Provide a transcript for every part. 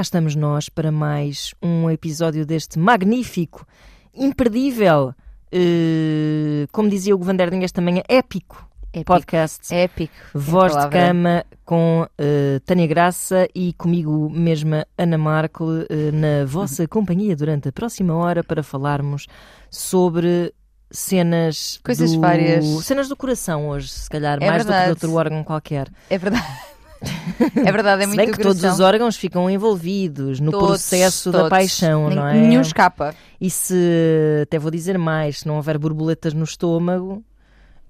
cá estamos nós para mais um episódio deste magnífico, imperdível, eh, como dizia o Govanderding esta manhã, épico, Épico. podcast. Épico. Voz de. Cama com eh, Tânia Graça e comigo mesma, Ana Markle, eh, na vossa companhia durante a próxima hora para falarmos sobre cenas Coisas do... várias. cenas do coração hoje, se calhar, É mais do que de outro órgão qualquer. É verdade. É verdade, é Se muito bem que todos os órgãos ficam envolvidos no Todos, processo da todos. paixão, Nem- não é? Nenhum escapa. E se, até vou dizer mais, se não houver borboletas no estômago,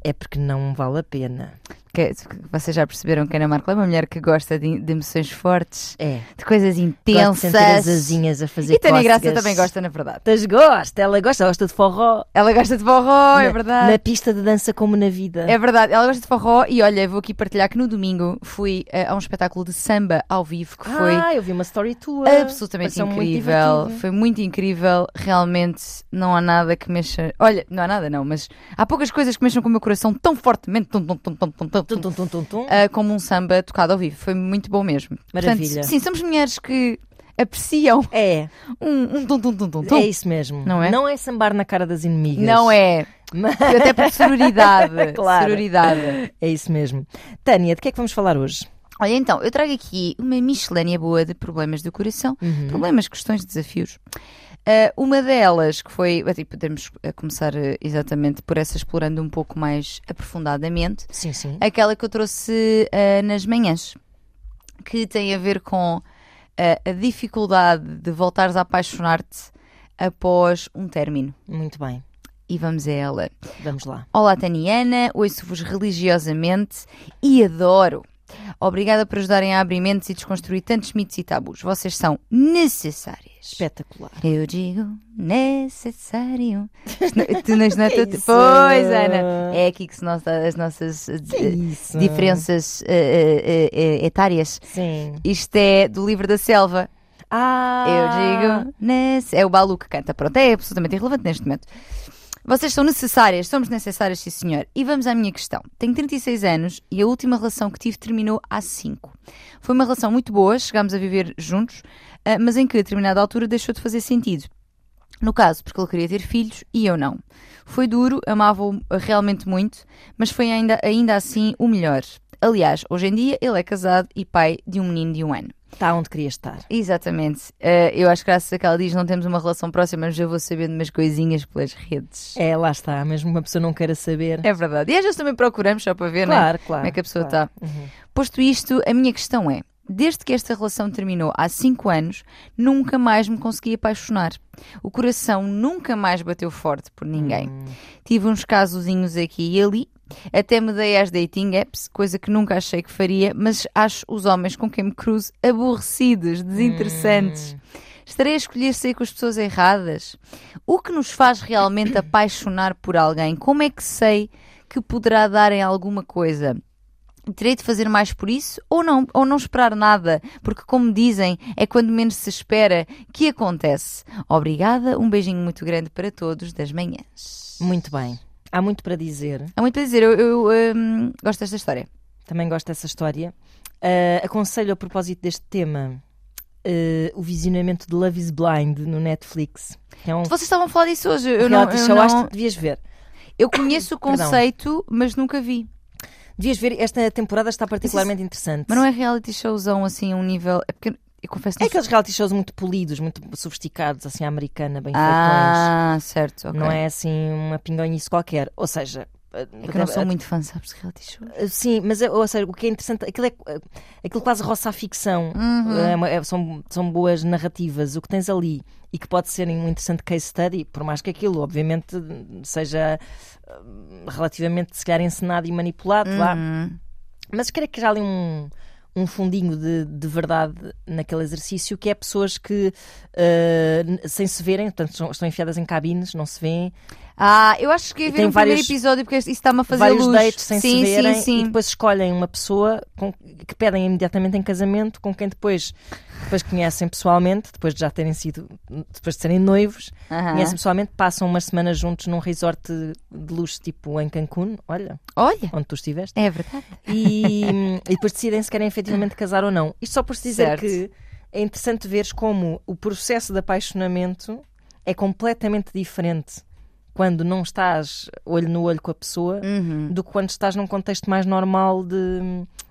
é porque não vale a pena. Que- vocês já perceberam que a Ana Marca é uma mulher que gosta de, de emoções fortes, É. de coisas Gosto de as intensas. asinhas a fazer E Tânia Graça também gosta, na verdade. Mas gosta, ela gosta, gosta de forró. Ela gosta de forró, é Na- verdade. Na pista de dança como na vida. É verdade, ela gosta de forró e olha, vou aqui partilhar que no domingo fui eh, a um espetáculo de samba ao vivo que foi Ah, eu vi uma story tua. absolutamente muito incrível. divertido. Foi muito incrível. Realmente não há nada que mexa. Olha, não há nada não, mas há poucas coisas que mexam com o meu coração tão fortemente tum, Tum, tum, tum, ah, como um samba tocado ao vivo. Foi muito bom mesmo. Maravilha. Sim, somos mulheres que apreciam É, um, um tum, tum, tum, tum, é isso mesmo. Não é? Não é sambar na cara das inimigas. Não é. Até por sororidade. Claro. Sororidade. É isso mesmo. Tânia, de que é que vamos falar hoje? Olha, então, eu trago aqui uma miscelânea boa de problemas do coração. Uhum. Problemas, questões, desafios. Ah, uma delas que foi, até podemos ah, começar exatamente por essa explorando um pouco mais aprofundadamente, Sim, sim. aquela que eu trouxe ah, nas manhãs, que tem a ver com a dificuldade de voltares a apaixonar-te após um término. Muito bem. E vamos a ela. Vamos lá. Olá, Taniana, ouço-vos religiosamente e adoro. Obrigada por ajudarem a abrir mentes e desconstruir tantos mitos e tabus. Vocês são necessárias. Espetacular. Eu digo necessário. Tu é? Pois, Ana. É aqui que se nota as nossas eh, diferenças eh, eh, etárias. Sim. Isto é do livro da selva. Ah! Eu digo. nece- É o Balu que canta. Pronto, é absolutamente irrelevante neste momento. Vocês são necessárias, somos necessárias, sim senhor. E vamos à minha questão. Tenho 36 anos e a última relação que tive terminou há 5. Foi uma relação muito boa, chegámos a viver juntos, ah, mas em que a determinada altura deixou de fazer sentido. No caso, porque ele queria ter filhos e eu não. Foi duro, amava-o realmente muito, mas foi ainda, ainda assim o melhor. Aliás, hoje em dia ele é casado e pai de um menino de um ano. Está onde queria estar. Exatamente. Eh, eu acho que graças a que ela diz não temos uma relação próxima, mas eu vou sabendo umas coisinhas pelas redes. É, lá está. Mesmo uma pessoa não queira saber. É verdade. E às vezes também procuramos só para ver, né? claro, claro. Como é que a pessoa claro. está. Uhum. Posto isto, a minha questão é: desde que esta relação terminou há 5 anos, nunca mais me consegui apaixonar. O coração nunca mais bateu forte por ninguém. Hum. Tive uns casozinhos aqui e ali. Até me dei às dating apps, coisa que nunca achei que faria, mas acho os homens com quem me cruzo aborrecidos, desinteressantes. Estarei a escolher sair com as pessoas erradas? O que nos faz realmente apaixonar por alguém? Como é que sei que poderá dar em alguma coisa? Terei de fazer mais por isso ou não, ou não esperar nada, porque como dizem, é quando menos se espera que acontece. Obrigada, um beijinho muito grande para todos das manhãs. Muito bem. Há muito para dizer. Há muito para dizer, eu, eu, hum, gosto desta história. Também gosto dessa história. Ah, aconselho a propósito deste tema ah, o visionamento de Love is Blind no Netflix. É um Vocês estavam a falar disso hoje, eu não, eu, não- acho que devias ver. eu conheço o conceito, mas nunca vi. Devias ver, esta temporada está particularmente interessante. Mas não é reality showzão assim a um nível. É porque eu confesso É aqueles reality shows muito polidos, muito sofisticados, assim, à americana, bem Ah, certo, ok. feitões. Não é assim uma pingonhice qualquer. Ou seja, É que eu não sou muito fã, sabes, de reality show. Sim, mas ou seja, o que é interessante, aquilo, é, aquilo quase roça a ficção. Uhum. É é- são, são boas narrativas. O que tens ali e que pode ser um interessante case study, por mais que aquilo, obviamente, seja hum, relativamente, se calhar, encenado e manipulado. Uhum. Mas creio que já ali um, um fundinho de, de verdade naquele exercício, que é pessoas que, n- sem se verem, portanto, estão, estão enfiadas em cabines, não se veem, Ah, eu acho que ia ver tem um primeiro vários- episódio porque isso está-me a fazer vários luz. dates sem sim, se verem sim, sim. e depois escolhem uma pessoa com- que pedem imediatamente em casamento, com quem depois, depois conhecem pessoalmente, depois de já terem sido, depois de serem noivos, Aham. conhecem pessoalmente, passam umas semanas juntos num resort de luxo tipo em Cancún, olha, Olha, onde tu estiveste. é verdade. e, e depois decidem se querem efetivamente casar ou não. Isto só por se dizer Certo. que é interessante veres como o processo de apaixonamento é completamente diferente quando não estás olho no olho com a pessoa Uhum. do que quando estás num contexto mais normal de,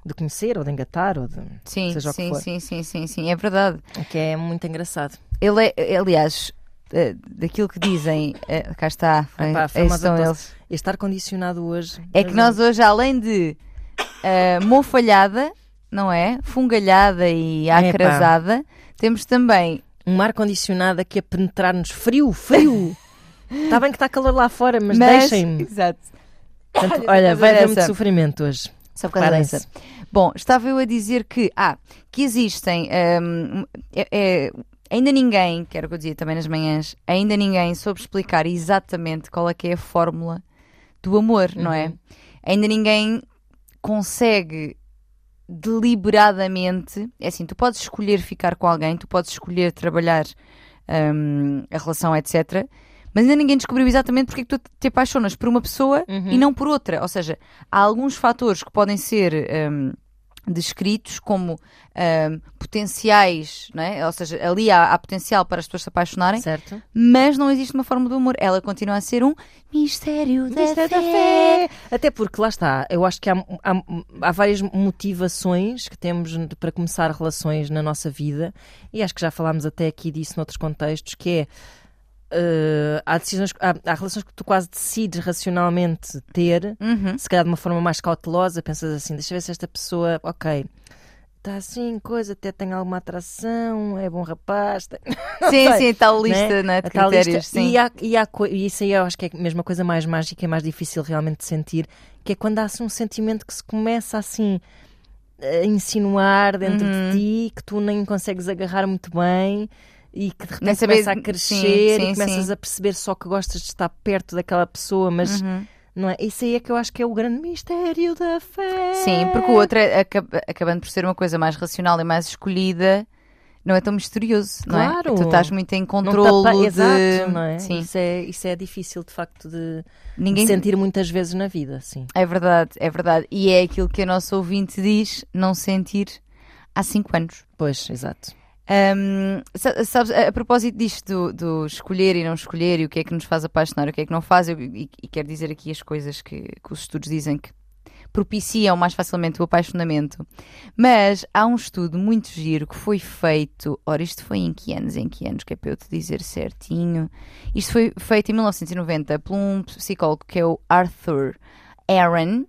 de conhecer ou de engatar ou de Sim, seja o que sim, for. sim, sim, sim, sim, é verdade. o que é muito engraçado. Ele é, aliás, eh, daquilo que dizem, eh, cá está, Epá, eh, famosa estão tosse. eles. Este ar-condicionado hoje. É que nós hoje, além de eh, mofalhada, não é? Fungalhada e acrasada, temos também. Um ar-condicionado aqui a penetrar-nos frio, frio. Está bem que está calor lá fora, mas, Mas, deixem-me. Exato. Portanto, Olha, vai muito sofrimento hoje. Só por causa Preparem-se. dessa. Bom, estava eu a dizer que, ah, que existem, hum, é- é- ainda ninguém, que era o que eu dizia também nas manhãs, ainda ninguém soube explicar exatamente qual é que é a fórmula do amor, não é? Ainda ninguém consegue deliberadamente, é assim, tu podes escolher ficar com alguém, tu podes escolher trabalhar hum, a relação, etc. Mas ainda ninguém descobriu exatamente porque é que tu te apaixonas por uma pessoa e não por outra. Ou seja, há alguns fatores que podem ser hum, descritos como hum, potenciais, não é? ou seja, ali há, há potencial para as pessoas se apaixonarem, Certo? mas não existe uma forma do amor. Ela continua a ser um mistério da, Mistério da fé. fé. Até porque, lá está, eu acho que há, há- há várias motivações que temos para começar relações na nossa vida, e acho que já falámos até aqui disso noutros contextos, que é. Eh, há, decisões, há, há relações que tu quase decides racionalmente ter, Uhum. se calhar de uma forma mais cautelosa, pensas assim, deixa eu ver se esta pessoa, ok, está assim, coisa, até tem alguma atração, é bom rapaz, tem- Sim, sim, tal lista né, de a tal critérios. lista. sim. E, há, e, há e isso aí eu acho que é a coisa mais mágica e mais difícil realmente de sentir, que é quando há assim um sentimento que se começa assim a insinuar dentro Uhum. de ti, que tu nem consegues agarrar muito bem e que de repente saber- começa a sim, crescer sim, e começas sim. a perceber só que gostas de estar perto daquela pessoa, mas Uhum. não é? Isso aí é que eu acho que é o grande mistério da fé. Sim, porque o outro, é acab- acabando por ser uma coisa mais racional e mais escolhida, não é tão misterioso, não é? Claro. Tu estás muito em Não controlo tapa- de... Exato, não é? Sim, Isso é? Isso é difícil de facto de, de ninguém... sentir muitas vezes na vida, sim. É verdade, é verdade. E é aquilo que a nossa ouvinte diz, não sentir há 5 anos. Pois, exato. Sa- sabes, a, propósito disto do, do escolher e não escolher e o que é que nos faz apaixonar o que é que não faz, eu, e, e quero dizer aqui as coisas que, que os estudos dizem que propiciam mais facilmente o apaixonamento. Mas há um estudo muito giro que foi feito. Ora, isto foi em que anos? Em que anos? Que é para eu te dizer certinho. Isto foi feito em 1990 por um psicólogo que é o Arthur Aaron.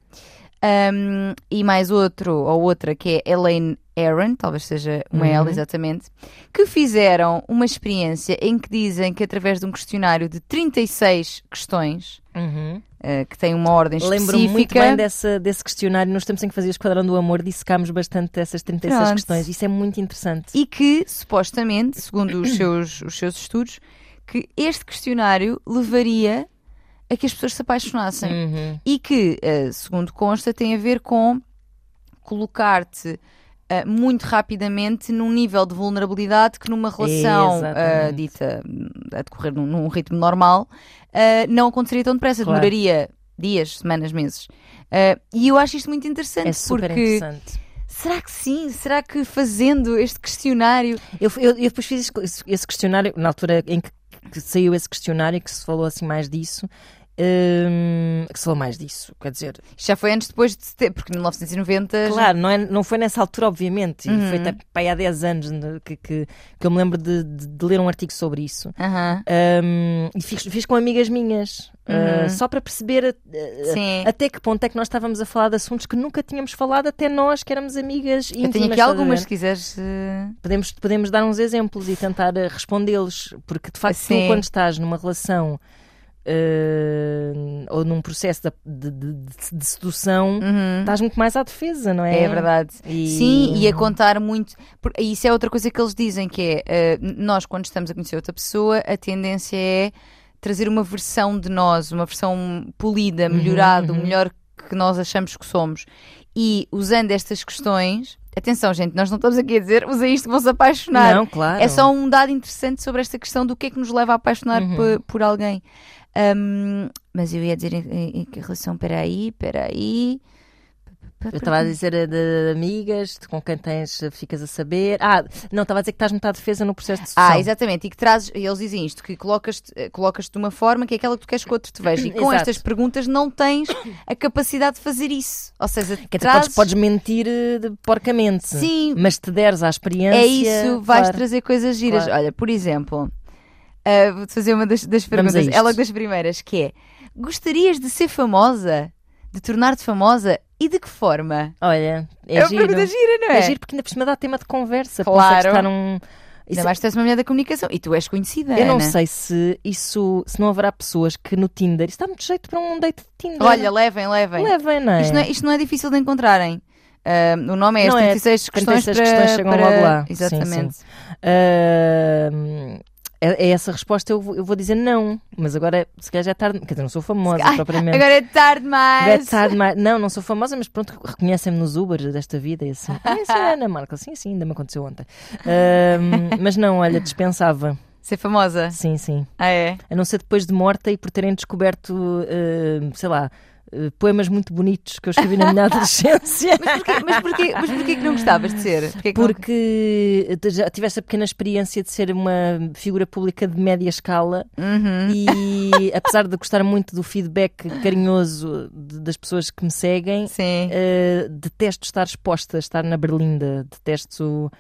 Um, e mais outro ou outra que é Elaine Aaron, talvez seja uma Uhum. ela exatamente, que fizeram uma experiência em que dizem que através de um questionário de 36 questões, eh, que tem uma ordem Lembro-me muito específica, bem dessa, desse questionário. Nos tempos em que fazia o Esquadrão do Amor, dissecámos bastante dessas 36 Pronto. questões. Isso é muito interessante. e que supostamente, segundo os seus, os seus estudos, que este questionário levaria a que as pessoas se apaixonassem. Uhum. e que, eh, segundo consta, tem a ver com colocar-te eh, muito rapidamente num nível de vulnerabilidade que numa relação eh, dita a decorrer num, num ritmo normal eh, não aconteceria tão depressa, Claro. demoraria dias, semanas, meses. E eu acho isto muito interessante É super porque interessante. será que sim? Será que fazendo este questionário Eu, eu, eu depois fiz esse- esse questionário, na altura em que, que saiu esse questionário, que se falou assim mais disso. Hum, que se falou mais disso, quer dizer, isto já foi antes depois de ter, porque em 1990 já- Claro, não, é, não foi nessa altura, obviamente, e Uhum. foi até para aí há 10 anos que, que, que eu me lembro de, de- de ler um artigo sobre isso. Aham. Um, e fiz, fiz com amigas minhas, uh, Uhum. só para perceber uh, até que ponto é que nós estávamos a falar de assuntos que nunca tínhamos falado, até nós que éramos amigas Eu íntimas. tenho aqui algumas, se quiseres. eh, Podemos, podemos dar uns exemplos e tentar uh, respondê-los, porque de facto, tu, quando estás numa relação uh, ou num processo de, de- de- de- sedução, uhum. estás muito mais à defesa, não é? É verdade. E- Sim, e a contar muito. e Isso é outra coisa que eles dizem: que é eh, nós, quando estamos a conhecer outra pessoa, a tendência é trazer uma versão de nós, uma versão polida, Uhum, melhorada, o uhum. melhor que nós achamos que somos. E usando estas questões, atenção, gente, nós não estamos aqui a dizer usa isto, vão se apaixonar. Não, claro. É só um dado interessante sobre esta questão do que é que nos leva a apaixonar Uhum. por, por alguém. Ahm, mas eu ia dizer em, em- em que relação, peraí, peraí. Eu estava a dizer eh, de amigas, de com quem tens, eh, ficas a saber. Ah, não, estava a dizer que estás muito à defesa no processo de sucessão. Ah, exatamente. E que trazes, eles dizem isto, que colocas-te eh, colocas de uma forma que é aquela que tu queres que o outro te veja. E com Exato. estas perguntas não tens a capacidade de fazer isso. Ou seja, dizer, trazes... podes, podes mentir de- porcamente. Sim. Mas te deres à experiência. É isso, vais claro. trazer coisas giras. Claro. Olha, por exemplo, ah, vou-te fazer uma das, das perguntas, isto. é logo das primeiras, que é: gostarias de ser famosa? De tornar-te famosa? E de que forma? Olha, é, É, giro. pergunta gira, não é? É giro porque ainda por cima dá tema de conversa. Claro. Estar num... Ainda Isso- mais que tu és uma mulher da comunicação e tu és conhecida. Eu não Ana. sei se isso, se não haverá pessoas que no Tinder, isso dá muito jeito para um date de Tinder. Olha, levem, levem. levem, não é? Isto, não é, isto não é difícil de encontrarem. Ah, o nome é Não as é, 36 questões 36 para... questões chegam para- logo lá. Sim, Exatamente. Ahm, é, é essa resposta, eu vou, eu vou dizer não. Mas agora, se calhar já é tarde. Quer dizer, não sou famosa Ai, propriamente. Agora é tarde Agora é mais. tarde, mas- Não, não sou famosa, mas pronto, reconhecem-me nos Ubers desta vida e assim. Ah, essa é a Ana Marca. Sim, sim, ainda me aconteceu ontem. Mas não, olha, dispensava. Ser famosa. Sim, sim. Ah, é? A não ser depois de morta e por terem descoberto, ahm, sei lá, poemas muito bonitos que eu escrevi na minha adolescência. Mas porquê, mas, porquê, mas porquê que não gostavas de ser? Porquê que não- Porque já tiveste a pequena experiência de ser uma figura pública de média escala Uhum. e apesar de gostar muito do feedback carinhoso de- das pessoas que me seguem. Uh, detesto estar exposta, estar na berlinda, detesto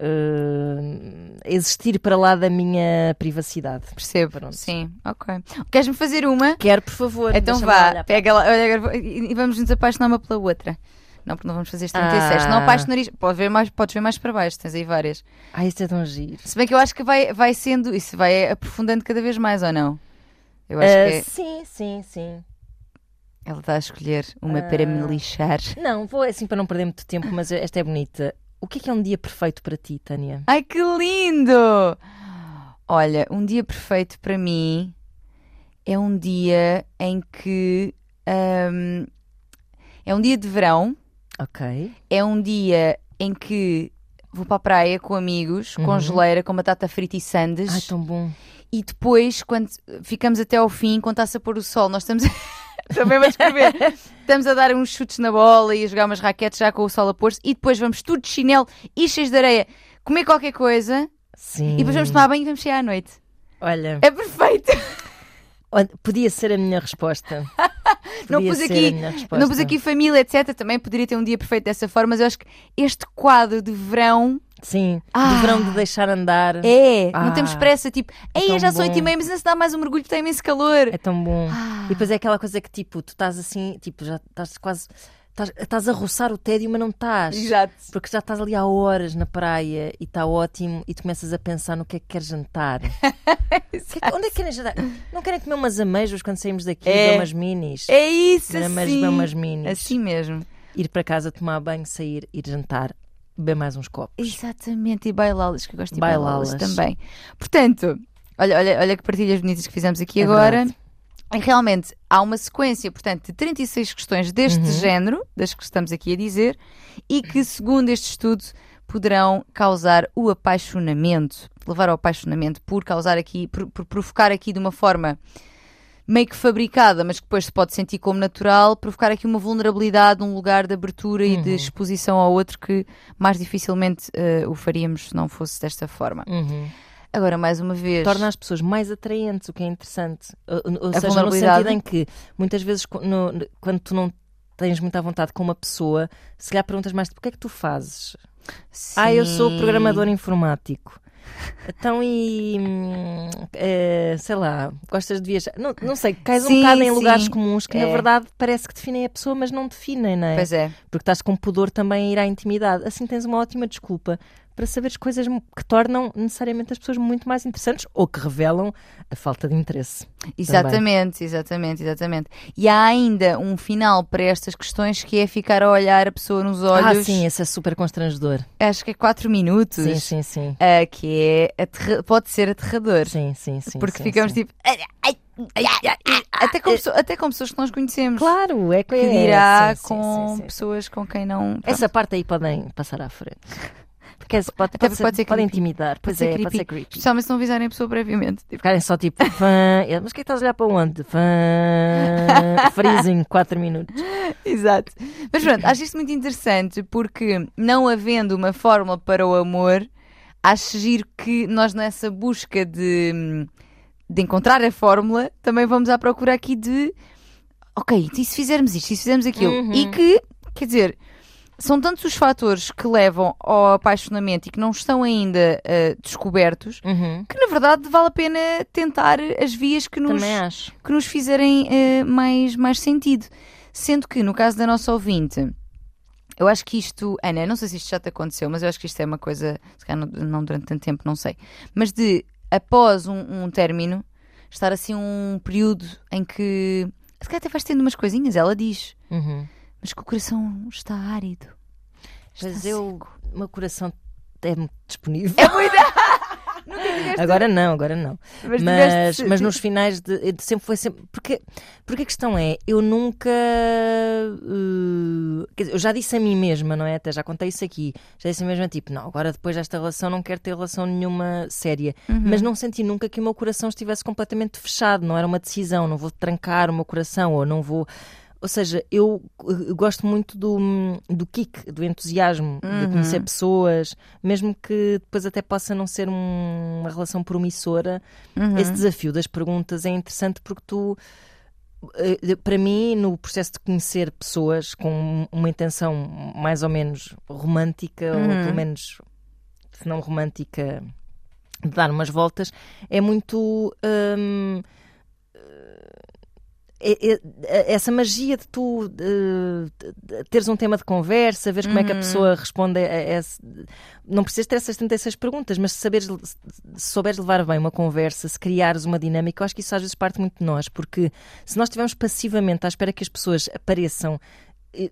uh, existir para lá da minha privacidade. Percebo. Pronto. Sim, ok. Queres-me fazer uma? Quero, por favor. Então vá, pega lá olha, e vamos nos apaixonar uma pela outra. Não, porque não vamos fazer este 36. Ah. Não apaixonaria. Pode ver mais, podes ver mais para baixo, tens aí várias. Ai, isso é tão giro. Se bem que eu acho que vai, vai sendo, isso vai aprofundando cada vez mais, ou não? Eu acho Uh, que é- Sim, sim, sim. ela está a escolher uma Ah. para me lixar. Não, vou assim para não perder muito tempo, mas esta é bonita. O que é que é um dia perfeito para ti, Tânia? Ai que lindo! Olha, um dia perfeito para mim é um dia em que hum, é um dia de verão, Ok. é um dia em que vou para a praia com amigos, com Uhum. geleira, com batata frita e sandes. Ai, tão bom. E depois, quando ficamos até ao fim, quando está-se a pôr o sol, nós estamos. Também vou escrever. estamos a dar uns chutes na bola e a jogar umas raquetes já com o sol a pôr-se. E depois vamos tudo de chinelo e cheios de areia comer qualquer coisa. Sim. E depois vamos tomar banho e vamos sair à noite. Olha, É perfeito. podia ser a minha resposta. Não Podia pus, ser aqui, a minha resposta. não pus aqui família, etc. Também poderia ter um dia perfeito dessa forma, mas eu acho que este quadro de verão Sim, Ah. do verão de deixar andar. é. Ah. não temos pressa. Tipo, ei, tão já são bom. 8 e meia, mas ainda se dá mais um mergulho porque está imenso calor. É tão bom. Ah. E depois é aquela coisa que tipo, tu estás assim, tipo, já estás quase. Estás, estás a roçar o tédio, mas não estás. Exato. Porque já estás ali há horas na praia e está ótimo e tu começas a pensar no que é que queres jantar. Que é que- onde é que querem jantar? Não querem comer umas ameijas quando saímos daqui, É. umas minis? É isso, assim. umas minis. Assim mesmo. Ir para casa, tomar banho, sair, ir jantar, beber mais uns copos. Exatamente, e bailá-las, que eu gosto de bailá-las também. Portanto, olha, olha, olha que partilhas bonitas que fizemos aqui É agora. verdade. E realmente há uma sequência, portanto, de 36 questões deste Uhum. género, das que estamos aqui a dizer, e que, segundo este estudo, poderão causar o apaixonamento, levar ao apaixonamento por causar aqui, por, por provocar aqui de uma forma meio que fabricada, mas que depois se pode sentir como natural, provocar aqui uma vulnerabilidade, um lugar de abertura e de Uhum. exposição ao outro que mais dificilmente eh, o faríamos se não fosse desta forma. Uhum. Agora, mais uma vez, torna as pessoas mais atraentes, o que é interessante. Ou, ou A seja, no vulnerabilidade. sentido em que muitas vezes no- no- quando tu não tens muita vontade com uma pessoa, se calhar perguntas mais o que é que tu fazes? Ah, eu sou Sim. programador informático. Então e hum, eh, sei lá, gostas de viajar? Não, não sei, cais um Sim, bocado em sim. lugares comuns que É. na verdade parece que definem a pessoa, mas não definem, não é? Pois é. Porque estás com pudor também a ir à intimidade. Assim tens uma ótima desculpa para saberes coisas que tornam necessariamente as pessoas muito mais interessantes ou que revelam a falta de interesse. Exatamente, exatamente, exatamente. E há ainda um final para estas questões que é ficar a olhar a pessoa nos olhos. Ah, sim, esse é super constrangedor. Acho que é 4 minutos. Sim, sim, sim. ah, que é pode ser aterrador. Sim, sim, sim. porque sim, ficamos sim. tipo. "Ai, ai, ai, ai, ai", até, com pessoa- até com pessoas que nós conhecemos. Claro, é Que é, dirá sim, sim, com sim, sim. pessoas com quem não. Essa parte aí podem passar à frente. Esse pode, Até pode, ser, pode ser pode intimidar. Pois ser é, creepy. pode ser creepy. Especialmente se não avisarem a pessoa previamente. Tipo, Ficarem só tipo, fã. Mas o que é que estás a olhar para onde? Fã. Freezing, 4 minutos. Exato. Mas pronto, acho isto muito interessante porque, não havendo uma fórmula para o amor, acho giro que nós, nessa busca de, de encontrar a fórmula, também vamos à procura aqui de. Ok, e se fizermos isto, e se fizermos aquilo? Uhum. E que, quer dizer, são tantos os fatores que levam ao apaixonamento e que não estão ainda uh, descobertos Uhum. que, na verdade, vale a pena tentar as vias que nos, que nos fizerem eh, mais, mais sentido. Sendo que, no caso da nossa ouvinte, eu acho que isto, Ana, não sei se isto já te aconteceu, mas eu acho que isto é uma coisa, se calhar não, não durante tanto tempo, não sei, mas de, após um, um término, estar assim um período em que, se calhar até vais tendo umas coisinhas, ela diz, Uhum. Mas que o coração está árido. Está Mas eu, seco. o meu coração é muito disponível. É tiveste... Agora não, agora não. Mas Mas, mas nos finais de, de- sempre foi sempre. Porque, porque a questão é, eu nunca. quer dizer, eu já disse a mim mesma, não é? Até já contei isso aqui. Já disse a mim mesma, tipo, não, agora depois desta relação não quero ter relação nenhuma séria. Uhum. Mas não senti nunca que o meu coração estivesse completamente fechado. Não era uma decisão, não vou trancar o meu coração ou não vou. Ou seja, eu eh, gosto muito do, do kick, do entusiasmo, de conhecer pessoas, mesmo que depois até possa não ser um- uma relação promissora. Uhum. Esse desafio das perguntas é interessante porque tu, eh, para mim, no processo de conhecer pessoas com uma intenção mais ou menos romântica, ou Uhum. pelo menos, se não romântica, de dar umas voltas, é muito. hum, essa magia de tu de- de teres um tema de conversa, veres como é que a pessoa responde a esse. Não precisas ter essas 36 perguntas, mas se, saberes, se souberes levar bem uma conversa, se criares uma dinâmica, eu acho que isso às vezes parte muito de nós, porque se nós estivermos passivamente à espera que as pessoas apareçam,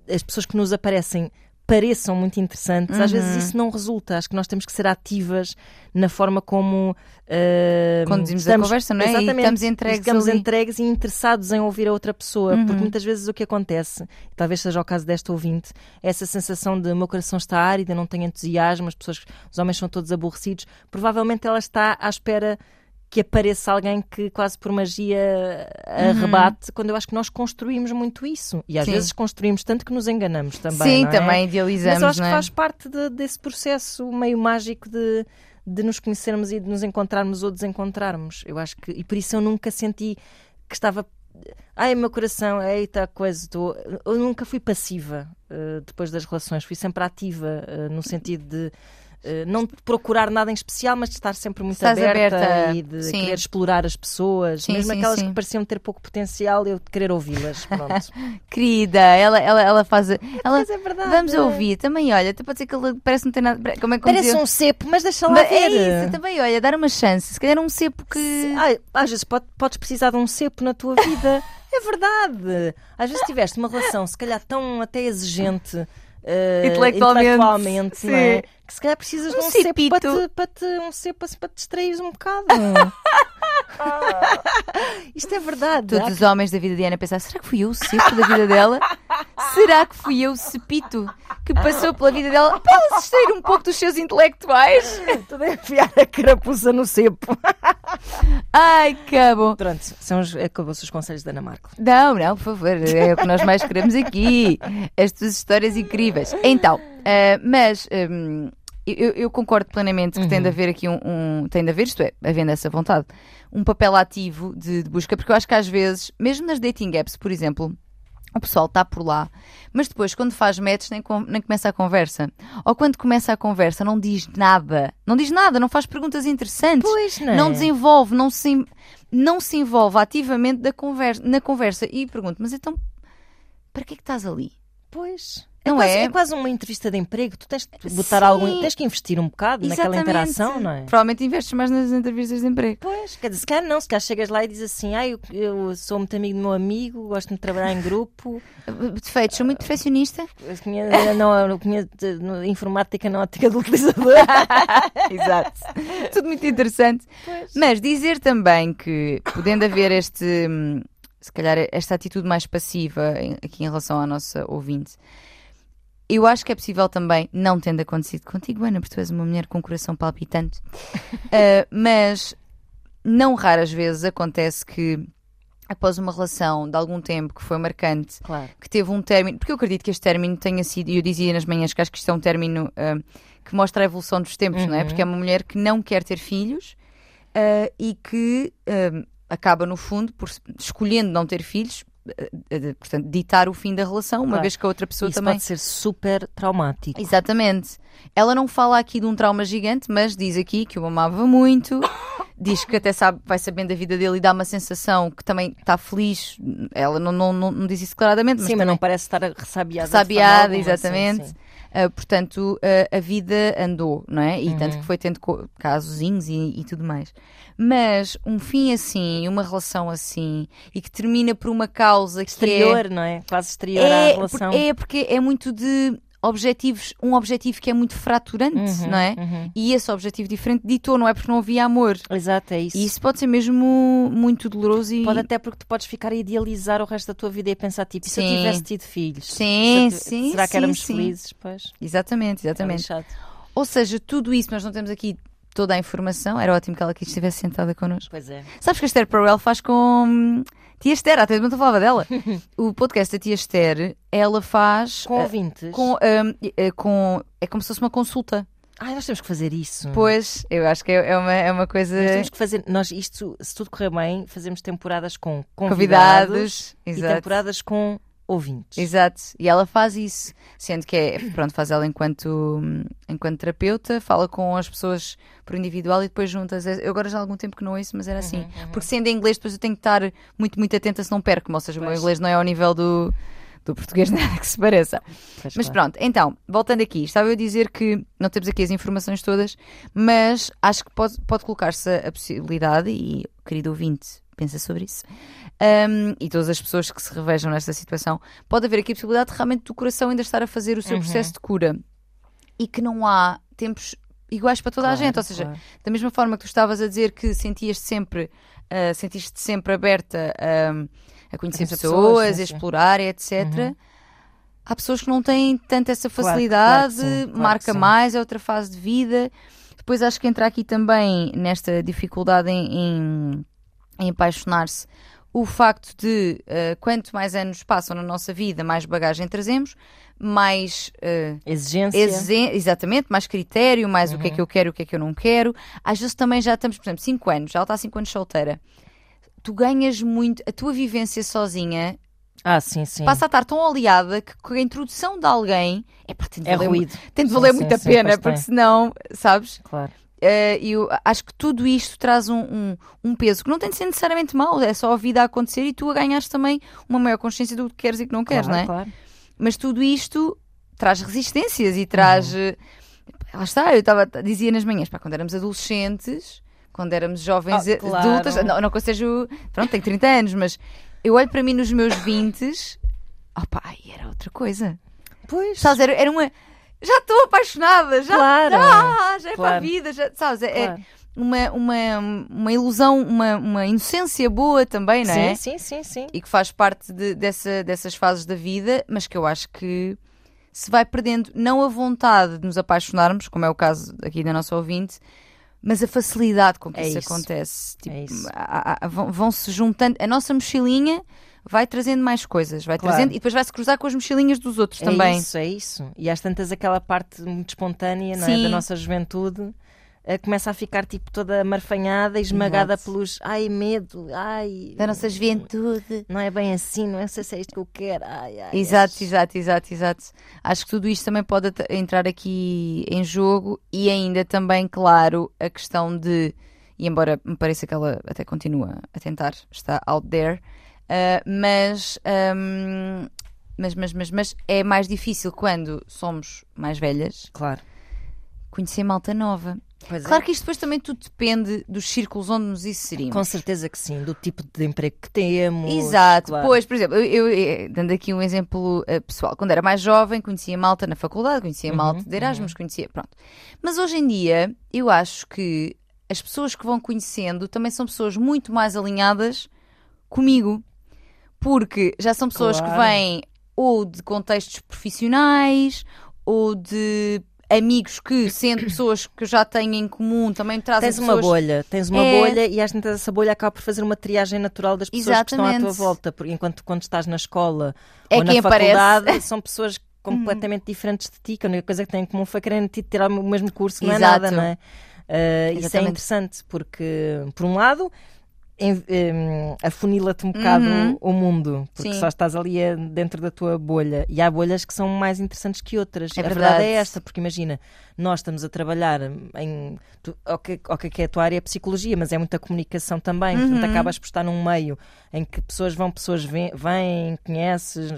as pessoas que nos aparecem pareçam muito interessantes, às vezes isso não resulta. Acho que nós temos que ser ativas na forma como eh, Conduzimos a estamos- conversa, não é? E Exatamente. estamos entregues Estamos ali. entregues e interessados em ouvir a outra pessoa, Uhum. porque muitas vezes o que acontece, e talvez seja o caso desta ouvinte, é essa sensação de meu coração está árido, não tenho entusiasmo, as pessoas, os homens são todos aborrecidos. Provavelmente ela está à espera que apareça alguém que quase por magia arrebate, quando eu acho que nós construímos muito isso. E às Sim. vezes construímos tanto que nos enganamos também. Sim, é? também idealizamos, Mas eu acho não que é? faz parte de- desse processo meio mágico de, de nos conhecermos e de nos encontrarmos ou desencontrarmos. Eu acho que. E por isso eu nunca senti que estava. Ai, meu coração, eita, coisa. Tô... Eu nunca fui passiva eh, depois das relações, fui sempre ativa, eh, no sentido de. Eh, não procurar nada em especial, mas de estar sempre muito Estás aberta, aberta, e de sim. querer explorar as pessoas, Sim, mesmo sim, aquelas que pareciam ter pouco potencial, eu de querer ouvi-las. Querida, ela, ela, ela faz. Ela, Mas é verdade. Vamos ouvir, também olha, até pode ser que ele parece não tem nada. Como é que Parece um cepo, mas deixa lá Mas ver. É isso, também olha, dar uma chance. Se calhar um cepo que. Ai, às vezes pode- podes precisar de um cepo na tua vida. é verdade. Às vezes tiveste uma relação, se calhar tão até exigente. Eh, Intelectualmente, intelectualmente, não é? Que se calhar precisas Um de um cepo cepito. para te, para te, um cepo assim para te distraires um bocado. Isto é verdade. Todos Há os homens da vida de Ana pensar: será que fui eu o cepo da vida dela? será que fui eu o cepito que passou pela vida dela para ela se um pouco dos seus intelectuais? Tudo a enfiar a carapuça no cepo. Ai, cabo. Pronto, são os, acabou-se os conselhos da Ana Marco. Não, não, por favor, é o que nós mais queremos aqui. As tuas histórias incríveis. Então, ah, mas hum, eu, eu concordo plenamente que tem de haver aqui um, um- Tem de haver, isto é, havendo essa vontade, um papel ativo de, de busca, porque eu acho que às vezes, mesmo nas dating apps, por exemplo. O pessoal está por lá, mas depois, quando faz match, nem, com- nem começa a conversa. Ou quando começa a conversa, não diz nada. Não diz nada, não faz perguntas interessantes. Pois, não é? Não desenvolve, não se, não se envolve ativamente da conversa, na conversa. E pergunto, mas então, para que é que estás ali? Pois. Não quase, é? é quase uma entrevista de emprego. Tu tens de botar Sim. algum. Tens que investir um bocado naquela Exatamente. interação, não é? Provavelmente investes mais nas entrevistas de emprego. Pois, quer dizer, se calhar não, se calhar chegas lá e dizes assim, ah, eu, eu sou muito amigo do meu amigo, gosto de trabalhar em grupo, Defeitos, sou muito perfeccionista. conheço, não, conheço informática na ótica do utilizador. Exato. Tudo muito interessante. Mas dizer também que, podendo haver este, hum, se calhar, esta atitude mais passiva aqui em relação à nossa ouvinte, eu acho que é possível também, não tendo acontecido contigo, Ana, porque tu és uma mulher com um coração palpitante, uh, mas não raras vezes acontece que após uma relação de algum tempo que foi marcante, Claro. que teve um término, porque eu acredito que este término tenha sido, e eu dizia nas manhãs que acho que isto é um término ah, que mostra a evolução dos tempos, não é? Uhum. Porque é uma mulher que não quer ter filhos ah, e que acaba, no fundo, por escolhendo não ter filhos, portanto, ditar o fim da relação, uma Claro. vez que a outra pessoa Isso também. pode ser super traumático. Exatamente. Ela não fala aqui de um trauma gigante, mas diz aqui que o amava muito. Diz que até sabe, vai sabendo da vida dele e dá uma sensação que também está feliz. Ela não, não, não, não diz isso claramente, mas Sim, mas não parece estar ressabiada. ressabiada, exatamente. sim. Ah, portanto, ah, a vida andou, não é? E Uhum. tanto que foi tendo casozinhos e, e tudo mais. Mas um fim assim, uma relação assim, e que termina por uma causa que é Exterior, não é? Quase exterior à é, relação. por- é porque é muito de objetivos, um objetivo que é muito fraturante, Uhum, não é? uhum. E esse objetivo diferente ditou, não é porque não havia amor. Exato, é isso. E isso pode ser mesmo muito doloroso e Pode até porque tu podes ficar a idealizar o resto da tua vida e pensar, tipo, e se eu Sim. tivesse tido filhos? Sim, Se eu sim, Será que sim, éramos sim. felizes? Pois, Exatamente, é exatamente. lixado. Ou seja, tudo isso, nós não temos aqui toda a informação. Era ótimo que ela aqui estivesse sentada connosco. Pois é. Sabes que a Esther Perel faz com hum, Tia Esther, até não falava dela. o podcast da Tia Esther, ela faz Com eh, ouvintes. com, hum, eh, com- é como se fosse uma consulta. Ai, nós temos que fazer isso. Pois, eu acho que é, é uma, é uma coisa. Nós temos que fazer, nós isto, se tudo correr bem, fazemos temporadas com convidados, convidados. e Exato. temporadas com ouvintes. Exato, e ela faz isso, sendo que é, pronto, faz ela enquanto, enquanto terapeuta, fala com as pessoas por individual e depois juntas. Eu agora já há algum tempo que não ouço, mas era assim. Porque sendo em inglês, depois eu tenho que estar muito, muito atenta se não perco-me, ou seja, o meu Pois. inglês não é ao nível do, do português, nada que se pareça. Pois, Mas claro. pronto, então, voltando aqui, estava eu a dizer que não temos aqui as informações todas, mas acho que pode, pode colocar-se a possibilidade, e querido ouvinte, pensa sobre isso, um, e todas as pessoas que se revejam nesta situação, pode haver aqui a possibilidade de realmente do coração ainda estar a fazer o seu Uhum. processo de cura e que não há tempos iguais para toda a Claro, gente, ou seja, claro. da mesma forma que tu estavas a dizer que sentias sempre, uh, sentiste sempre aberta a conhecer Conhecer pessoas, pessoas, a explorar, etc. Uhum. Há pessoas que não têm tanta essa facilidade, claro sim, marca mais, é outra fase de vida. Depois acho que entra aqui também nesta dificuldade em, em- em apaixonar-se o facto de uh, quanto mais anos passam na nossa vida, mais bagagem trazemos, mais uh, Exigência. Exe- exatamente, mais critério, mais o que é Uhum. que eu quero, o que é que eu não quero. Às vezes também já estamos, por exemplo, 5 anos, ela está 5 anos solteira. Tu ganhas muito, a tua vivência sozinha Ah, sim, sim. passa a estar tão aliada que com a introdução de alguém é para tem de É valer, ruído. tem de valer sim, muito a sim, pena, pois porque senão, sabes? Claro. Eh, eu acho que tudo isto traz um, um, um peso que não tem de ser necessariamente mau, é só a vida a acontecer e tu a ganhares também uma maior consciência do que queres e que não queres, claro, não é? Claro. Mas tudo isto traz resistências e traz. Uhum. eh, Lá está, eu estava dizia nas manhãs, pá, quando éramos adolescentes, quando éramos jovens Ah, claro. adultas, não, não que eu seja. Pronto, tenho 30 anos, mas eu olho para mim nos meus 20, opá, e era outra coisa. Pois. Sabes, era, era uma. Já estou apaixonada, já, Claro. ah, já é para a Claro. vida, já, sabes? É, é Claro. uma, uma, uma ilusão, uma, uma inocência boa também, não é? Sim, sim, sim, sim. e que faz parte de- dessa, dessas fases da vida, mas que eu acho que se vai perdendo não a vontade de nos apaixonarmos, como é o caso aqui da nossa ouvinte, mas a facilidade com que É isso, isso. acontece. Tipo, É isso. há- há- vão, vão se juntando, a nossa mochilinha vai trazendo mais coisas, vai Claro. trazendo e depois vai se cruzar com as mochilinhas dos outros É também. isso, é isso. E às tantas aquela parte muito espontânea não é, da nossa juventude eh, começa a ficar tipo toda marfanhada e esmagada Exato. pelos ai medo, ai Da nossa juventude. não é bem assim, não é sei se é isto que eu quero, ai, ai. Exato, é- exato, exato, exato. Acho que tudo isto também pode entrar aqui em jogo e ainda também, claro, a questão de, e embora me pareça que ela até continua a tentar, está out there, ah, mas, ahm, mas, mas, mas, mas é mais difícil quando somos mais velhas Claro. conhecer malta nova. Pois é. Claro que isto depois também tudo depende dos círculos onde nos inserimos. Com certeza que sim, do tipo de emprego que temos. Exato, claro. pois, por exemplo, eu, eu, eh, dando aqui um exemplo eh, pessoal, quando era mais jovem, conhecia malta na faculdade, conhecia Uhum, malta de Erasmus, conhecia, pronto. Mas hoje em dia, eu acho que as pessoas que vão conhecendo também são pessoas muito mais alinhadas comigo, porque já são pessoas que Claro. vêm ou de contextos profissionais ou de amigos que, sendo pessoas que eu já tenho em comum, também me trazem Tens pessoas... uma bolha, tens uma É. bolha e às vezes essa bolha acaba por fazer uma triagem natural das pessoas que estão à tua Exatamente. volta, porque enquanto quando estás na escola É ou na quem aparece. faculdade são pessoas completamente diferentes de ti, que a única coisa que têm em comum foi querendo ti- tirar o mesmo curso, que não é Exato. nada, não é? Uh, isso é Exatamente. interessante porque, por um lado, em- afunila-te um bocado Uhum. o mundo, porque Sim. só estás ali eh, dentro da tua bolha. E há bolhas que são mais interessantes que outras. É a verdade verdade. é esta, porque imagina, nós estamos a trabalhar em. Tu, ok, ok, que é a tua área é psicologia, mas é muita comunicação também. Portanto, Uhum. acabas por estar num meio em que pessoas vão, pessoas vêm conheces.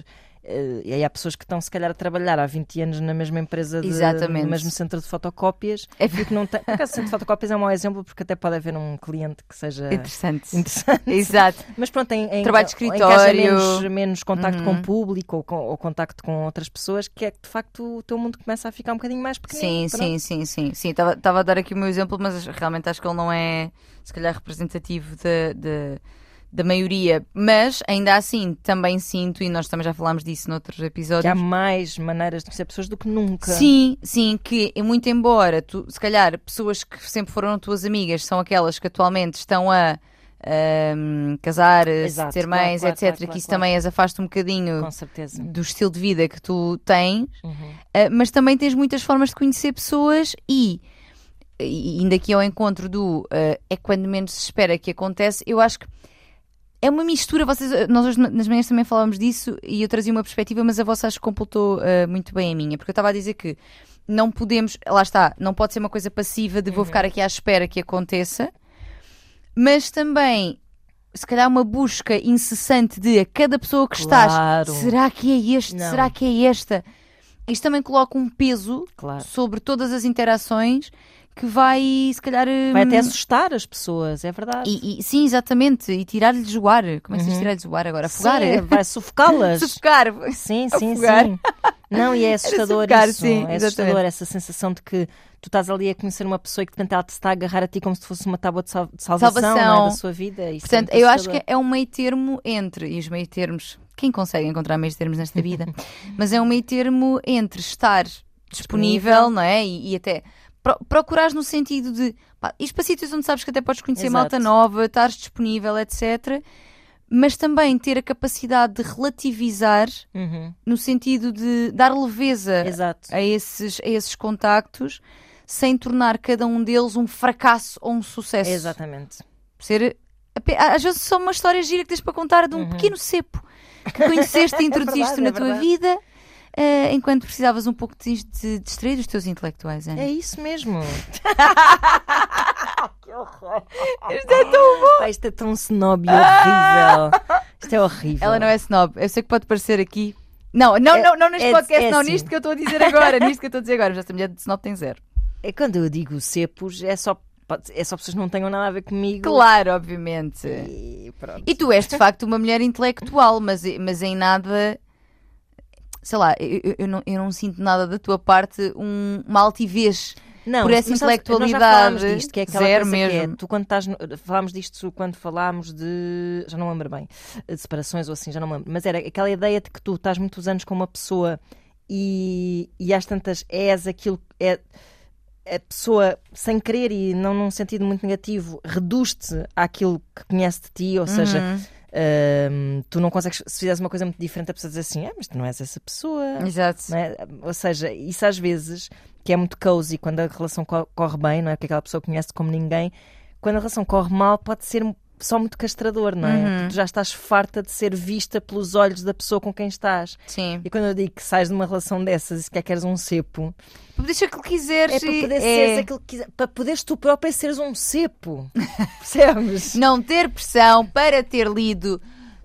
Eh, E aí há pessoas que estão, se calhar, a trabalhar há 20 anos na mesma empresa, de, Exatamente. no mesmo centro de fotocópias. É E que não tem. Por acaso, o centro de fotocópias é um mau exemplo, porque até pode haver um cliente que seja Interessante. interessante. Exato. Mas pronto, em, em, Trabalho de escritório. menos, menos contacto com Uhum. o público ou, com, ou contacto com outras pessoas, que é que de facto o teu mundo começa a ficar um bocadinho mais Sim, pequenino. pronto. sim, sim, sim. Sim, estava a dar aqui o meu exemplo, mas realmente acho que ele não é, se calhar, representativo da, da, da maioria. Mas, ainda assim, também sinto, e nós também já falámos disso noutros Que episódios. há mais maneiras de conhecer pessoas do que nunca. Sim, sim, que muito embora, tu, se calhar, pessoas que sempre foram tuas amigas são aquelas que atualmente estão a ahm, casar, Exato, ter mães, claro, etc., claro, que isso também as afasta um bocadinho Com certeza. do estilo de vida que tu tens. Uhum. Uh, mas também tens muitas formas de conhecer pessoas e, indo aqui ao encontro do uh, é quando menos se espera que acontece, eu acho que é uma mistura, vocês, nós hoje nas manhãs também falávamos disso e eu trazia uma perspectiva, mas a vossa acho que completou uh, muito bem a minha, porque eu estava a dizer que não podemos, lá está, não pode ser uma coisa passiva de vou ficar aqui à espera que aconteça, mas também se calhar uma busca incessante de a cada pessoa que Claro. estás, será que é este? Não. Será que é esta? Isto também coloca um peso Claro. sobre todas as interações que vai, se calhar. Vai hum, até assustar as pessoas, é verdade. e, e- sim, exatamente. E tirar-lhes o ar. Como é que se Uhum. tirar-lhes o ar agora? Afogar? Sim, é? vai sufocá-las. Sufocar. Sim, sim, Afogar. sim. Não, e é assustador sufocar, isso. sim, é exatamente. assustador essa sensação de que tu estás ali a conhecer uma pessoa e que portanto ela te está a agarrar a ti como se fosse uma tábua de, sal- de salvação, não é, Salvação. da sua vida. Isso é Portanto, muito eu acho que é um meio termo entre, e os meio termos, quem consegue encontrar meios termos nesta vida? Mas é um meio termo entre estar disponível, Disponível. não é? E, e até pro, procurares no sentido de pá, ir para sítios onde sabes que até podes conhecer Exato. malta nova, estares disponível, etc. Mas também ter a capacidade de relativizar Uhum, no sentido de dar leveza Exato. a esses, a esses contactos sem tornar cada um deles um fracasso ou um sucesso Exatamente. ser às vezes só uma história gira que tens para contar de um Uhum. pequeno cepo que conheceste e introduziste verdade, na é tua vida eh, enquanto precisavas um pouco de, de distrair os teus intelectuais Ana. É isso mesmo. que horror. Isto é tão bom. Pá, isto é tão snob e horrível. Isto é horrível. ela não é snob eu sei que pode parecer aqui não, não, É- não, não neste é- podcast, é não, assim. nisto que eu estou a dizer agora, nisto que eu estou a dizer agora, já esta mulher de snob tem zero. É quando eu digo cepos, é só, é só pessoas que não tenham nada a ver comigo. Claro, obviamente. E. E tu és de facto uma mulher intelectual, mas, mas em nada. Sei lá, eu, eu- não, eu não sinto nada da tua parte um- uma altivez. Não, por essa mas sabes, intelectualidade, Nós já falámos disto, que é aquela zero coisa que é, mesmo. tu quando estás. no- falámos disto quando falámos de. Já não me lembro bem. De separações ou assim, já não me lembro. Mas era aquela ideia de que tu estás muitos anos com uma pessoa e, e às tantas és aquilo. É, a pessoa, sem querer e não num sentido muito negativo, reduz-te àquilo que conhece de ti, ou seja, Hum, tu não consegues. Se fizeres uma coisa muito diferente, a pessoa diz assim: ah, mas tu não és essa pessoa. Exato. é? Ou seja, isso às vezes, que é muito cozy quando a relação co- corre bem, não é? Porque aquela pessoa conhece como ninguém. Quando a relação corre mal, pode ser só muito castrador, não é? Uhum. Porque tu já estás farta de ser vista pelos olhos da pessoa com quem estás. Sim. E quando eu digo que sais de uma relação dessas e que queres um cepo, Deixa que quiseres. é para poder é aquilo que quiser, para poderes tu própria seres um cepo. Percebes? Não ter pressão para ter lido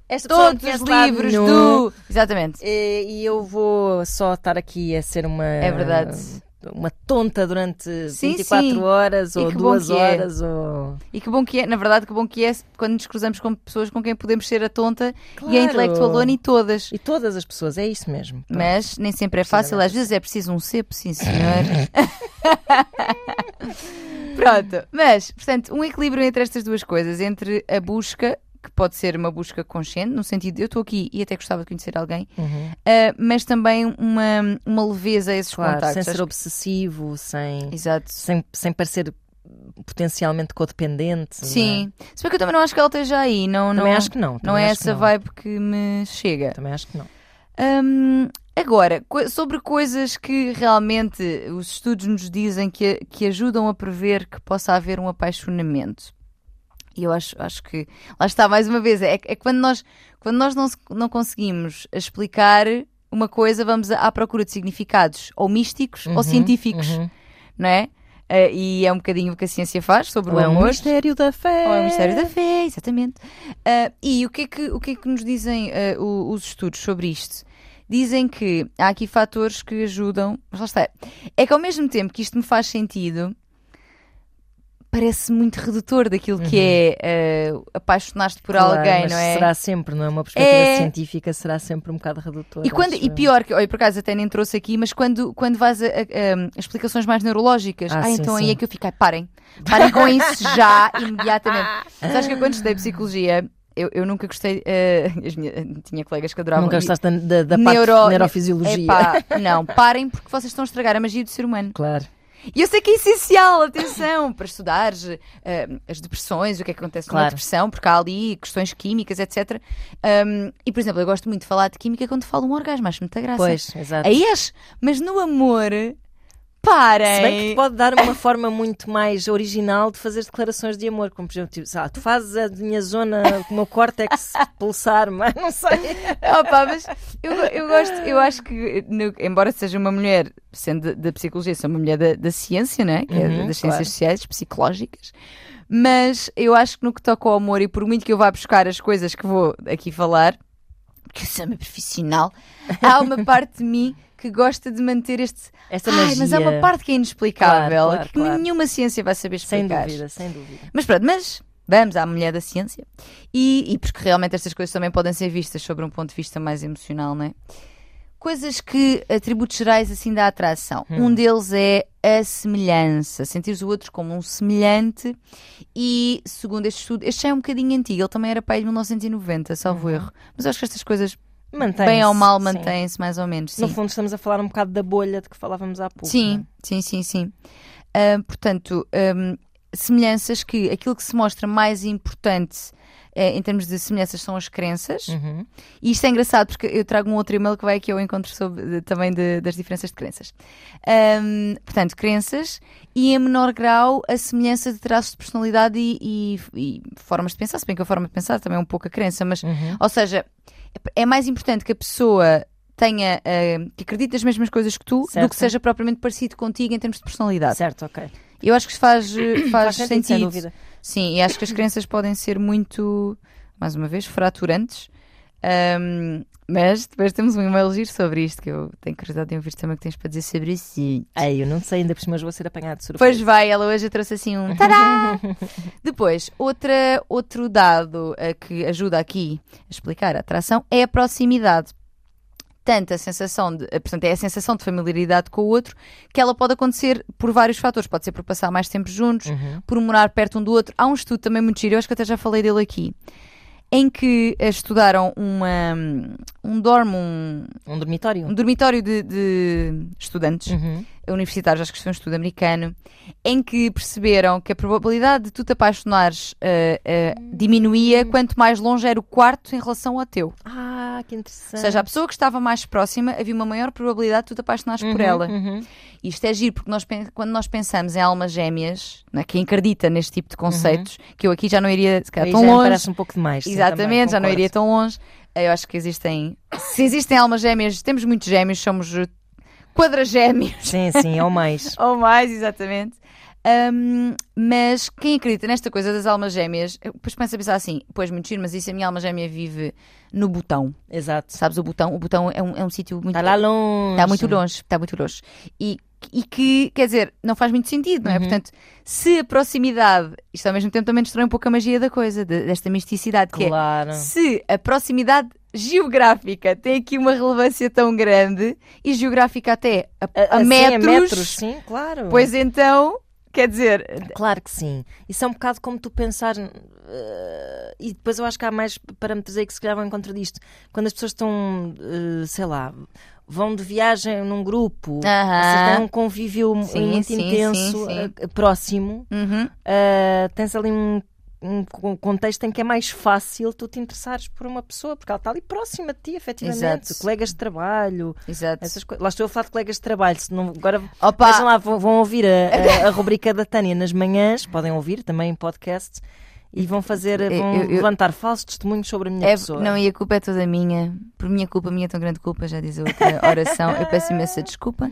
Esta todos os livros do. Exatamente. E, e eu vou só estar aqui a ser uma. É verdade. Uma tonta durante Sim, 24 sim. horas ou duas é. horas ou. E que bom que é, na verdade, que bom que é quando nos cruzamos com pessoas com quem podemos ser a tonta e a Claro. intelectualona e todas. E todas as pessoas, é isso mesmo. Pronto. Mas nem sempre é fácil, às vezes é preciso um cepo, sim senhor. Pronto, mas, portanto, um equilíbrio entre estas duas coisas, entre a busca que pode ser uma busca consciente, no sentido de eu estou aqui e até gostava de conhecer alguém, Uhum. ah, mas também uma, uma leveza a esses Claro, contactos. sem ser Acho obsessivo, sem, Exato. sem, sem parecer potencialmente codependente. não é? Sim. Se bem que eu também não acho que ela esteja aí. Não, Também não, acho que não. não é acho que essa não. vibe que me chega. Também acho que não. Hum, agora, sobre coisas que realmente os estudos nos dizem que, que ajudam a prever que possa haver um apaixonamento. E eu acho, acho que lá está mais uma vez, é, é quando nós, quando nós não, não conseguimos explicar uma coisa, vamos à, procura de significados ou místicos ou Uhum, científicos, uhum. não é? Eh, e é um bocadinho o que a ciência faz sobre Ou o é um amor. mistério da fé. Ou é o mistério da fé, exatamente. Ah, e o que, é que, o que é que nos dizem o- os estudos sobre isto? Dizem que há aqui fatores que ajudam, mas lá está. É que ao mesmo tempo que isto me faz sentido, parece muito redutor daquilo que é ah, apaixonar-te por Uhum. Claro, alguém, não é? Será sempre, não é? Uma perspectiva É. científica será sempre um bocado redutora. E, quando, acho e pior, que olha, por acaso até nem trouxe aqui, mas quando, quando vais a, a- a explicações mais neurológicas, Ah, ah, sim, então aí sim. é que eu fico, ai, parem, parem com isso já, imediatamente. Sabes que eu quando estudei psicologia, eu, eu nunca gostei, minhas- tinha colegas que adoravam. Nunca gostaste da, da, da Neuro- parte de neurofisiologia. Epá, não, parem porque vocês estão a estragar a magia do ser humano. Claro. E eu sei que é essencial, atenção, para estudar eh, as depressões, o que é que acontece Claro. numa depressão, porque há ali questões químicas, etc. Um, e, por exemplo, eu gosto muito de falar de química quando falo um orgasmo, acho muita graça. Pois, exato. Aí acho, mas no amor, parem. Se bem que pode dar uma forma muito mais original de fazer declarações de amor, como por exemplo, tipo, tu fazes a minha zona, o meu córtex pulsar, mas não sei. Opa, mas eu, eu gosto, eu acho que, no- embora seja uma mulher, sendo da, psicologia, sou uma mulher da, da ciência, né? que é Uhum, das claro. ciências sociais, psicológicas, mas eu acho que no que toca ao amor, e por muito que eu vá buscar as coisas que vou aqui falar, porque eu sou uma profissional, há uma parte de mim que gosta de manter este. Esta Ai, magia. mas há uma parte que é inexplicável, Claro, claro, que claro. nenhuma ciência vai saber Sem explicar. dúvida, sem dúvida. Mas pronto, mas vamos à mulher da ciência. E, e porque realmente estas coisas também podem ser vistas sobre um ponto de vista mais emocional, não é? Coisas que, atributos gerais assim da atração. Hum. Um deles é a semelhança. Sentir o outro como um semelhante. E, segundo este estudo, este já é um bocadinho antigo, ele também era para aí de 1990, salvo Uhum. erro. Mas acho que estas coisas, Mantém-se. bem ou mal, sim. mantêm-se mais ou menos. No sim. fundo, estamos a falar um bocado da bolha de que falávamos há pouco. Sim, não sim, sim, sim. Ah, portanto, hum, semelhanças que aquilo que se mostra mais importante eh, em termos de semelhanças são as crenças. é? Uhum. E isto é engraçado porque eu trago um outro e-mail que vai aqui ao encontro sobre, de- também de- das diferenças de crenças. Hum, portanto, crenças e em menor grau a semelhança de traços de personalidade e, e- e formas de pensar, se bem que a forma de pensar também é um pouco a crença, mas Uhum. ou seja, é mais importante que a pessoa tenha, eh, que acredite nas mesmas coisas que tu, do Certo. que seja propriamente parecido contigo em termos de personalidade. Certo, ok. Eu acho que isso faz, eh, faz, sentido, sentido. sem dúvida. Sim, e acho que as crenças podem ser muito, mais uma vez, fraturantes. Ahm, mas depois temos um e-mail giro sobre isto, que eu tenho curiosidade em ouvir também o que tens para dizer sobre isso. Ei, eu não sei, ainda por cima vou ser apanhado de surpresa. Pois vai, ela hoje trouxe assim um! Depois, outra, outro dado eh, que ajuda aqui a explicar a atração é a proximidade. Tanto a sensação de, eh, portanto, é a sensação de familiaridade com o outro, que ela pode acontecer por vários fatores. Pode ser por passar mais tempo juntos, Uhum. por morar perto um do outro. Há um estudo também muito giro, eu acho que até já falei dele aqui, em que eh, estudaram uma, um dormo, um, Um dormitório? um dormitório de, de estudantes Uhum. Universitários, acho que foi um estudo americano, em que perceberam que a probabilidade de tu te apaixonares eh, eh, diminuía quanto mais longe era o quarto em relação ao teu. Ah, que interessante. Ou seja, a pessoa que estava mais próxima havia uma maior probabilidade de tu te apaixonares por Uhum, ela. uhum. Isto é giro, porque nós, quando nós pensamos em almas gêmeas, né, quem acredita neste tipo de conceitos, que eu aqui já não iria se calhar, tão longe. parece um pouco demais. Exatamente, já não iria tão longe. Eu acho que existem. Se existem almas gêmeas, temos muitos gêmeos, somos quadragémeos. Sim, sim, ou mais. Ou mais, exatamente. Ahm, mas quem acredita nesta coisa das almas gêmeas, depois começa a pensar assim: pois, muito giro, mas isso a minha alma gêmea vive no botão. Exato. Sabes, o botão? O botão é um, é um sítio muito. Está lá longe. Está muito longe, está muito longe. E, e que, quer dizer, não faz muito sentido, não é? Uhum. Portanto, se a proximidade, isto ao mesmo tempo também destrói um pouco a magia da coisa, de- desta misticidade, que é Claro. se a proximidade geográfica tem aqui uma relevância tão grande e geográfica até a, a Assim, metros, sim, claro. pois então Quer dizer, Claro que sim. Isso é um bocado como tu pensar. eh, e depois eu acho que há mais parâmetros aí que se calhar vão em contra disto. Quando as pessoas estão, eh, sei lá, vão de viagem num grupo, Aham. vocês têm um convívio Sim, muito sim, intenso, sim, eh, próximo, uhum, eh, tens ali um, um co- contexto em que é mais fácil tu te interessares por uma pessoa, porque ela está ali próxima de ti, efetivamente. Exato. Colegas de trabalho, exato. essas coisas. Lá estou a falar de colegas de trabalho. Se não, agora Opa, Vejam lá, vão, vão ouvir a, a- a rubrica da Tânia nas manhãs, podem ouvir também em podcast, e vão fazer, vão eu- eu- levantar falsos testemunhos sobre a minha é, pessoa. não, e a culpa é toda minha. Por minha culpa, minha tão grande culpa, já diz a outra oração. Eu peço imensa desculpa.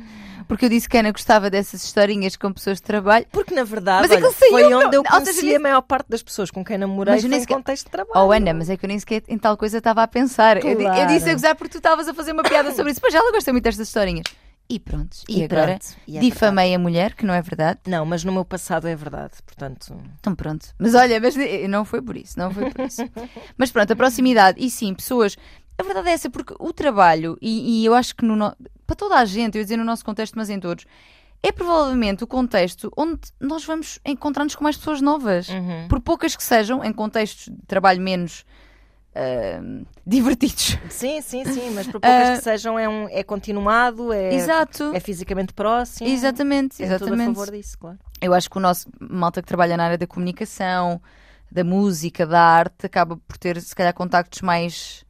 Porque eu disse que a Ana gostava dessas historinhas com pessoas de trabalho. Porque na verdade aquilo olha, foi onde eu seja, conheci nem- a maior parte das pessoas com quem namorei Mas eu foi nem em sequer- contexto de trabalho. Oh, Ana, mas é que eu nem sequer em tal coisa estava a pensar. Eu, di- eu Claro. disse a gozar porque tu estavas a fazer uma piada sobre isso. Pois ela gosta muito destas historinhas. E pronto. E, E agora pronto, e é difamei a mulher, que não é verdade. Não, mas no meu passado é verdade, portanto... Então pronto. Mas olha, mas não foi por isso, não foi por isso. mas pronto, a proximidade. E sim, pessoas. A verdade é essa, porque o trabalho, e, e eu acho que no no- para toda a gente, eu ia dizer no nosso contexto, mas em todos, é provavelmente o contexto onde nós vamos encontrar-nos com mais pessoas novas. Uhum. Por poucas que sejam, em contextos de trabalho menos ah, divertidos. Sim, sim, sim, mas por poucas Ah, que sejam é, um, é continuado, é, Exato. é fisicamente próximo. Exatamente, É tudo a exatamente. favor disso, claro. Eu acho que o nosso malta que trabalha na área da comunicação, da música, da arte, acaba por ter, se calhar, contactos mais.